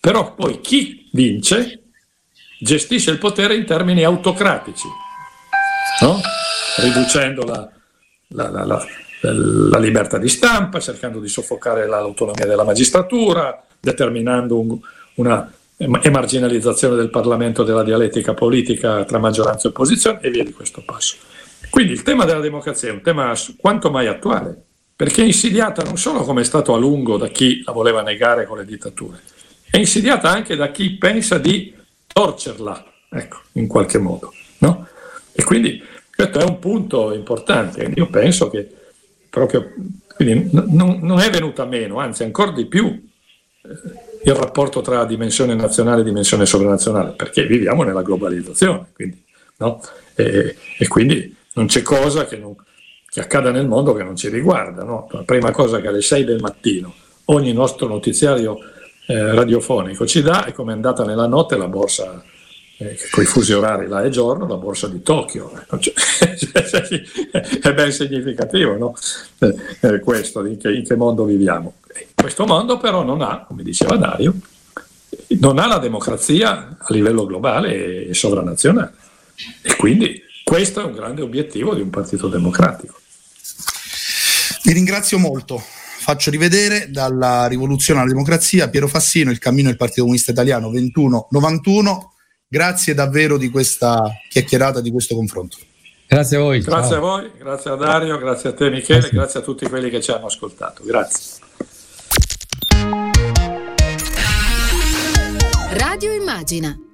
Però poi chi vince gestisce il potere in termini autocratici, no? riducendo la, la, la, la, libertà di stampa, cercando di soffocare l'autonomia della magistratura, determinando un, una emarginalizzazione del Parlamento della dialettica politica tra maggioranza e opposizione e via di questo passo. Quindi il tema della democrazia è un tema quanto mai attuale, perché è insidiata non solo come è stato a lungo da chi la voleva negare con le dittature, è insidiata anche da chi pensa di torcerla, ecco, in qualche modo. No? E quindi questo è un punto importante. Io penso che proprio non, non, è venuta meno, anzi ancora di più eh, il rapporto tra dimensione nazionale e dimensione sovranazionale, perché viviamo nella globalizzazione, quindi, no? e, e, quindi non c'è cosa che, non, che, accada nel mondo che non ci riguarda. No? La prima cosa che alle 6 del mattino ogni nostro notiziario eh, radiofonico ci dà è come è andata nella notte la borsa eh, con i fusi orari là è giorno, la borsa di Tokyo. Cioè, è ben significativo no? eh, eh, questo, in che, in che, mondo viviamo. Questo mondo però non ha, come diceva Dario, non ha la democrazia a livello globale e sovranazionale. E quindi questo è un grande obiettivo di un partito democratico. Vi ringrazio molto. Faccio rivedere dalla rivoluzione alla democrazia Piero Fassino, il cammino del Partito Comunista Italiano 2191 Grazie davvero di questa chiacchierata, di questo confronto. Grazie a voi. Grazie ciao. a voi, grazie a Dario, grazie a te Michele, grazie. grazie a tutti quelli che ci hanno ascoltato. Grazie. Radio Immagina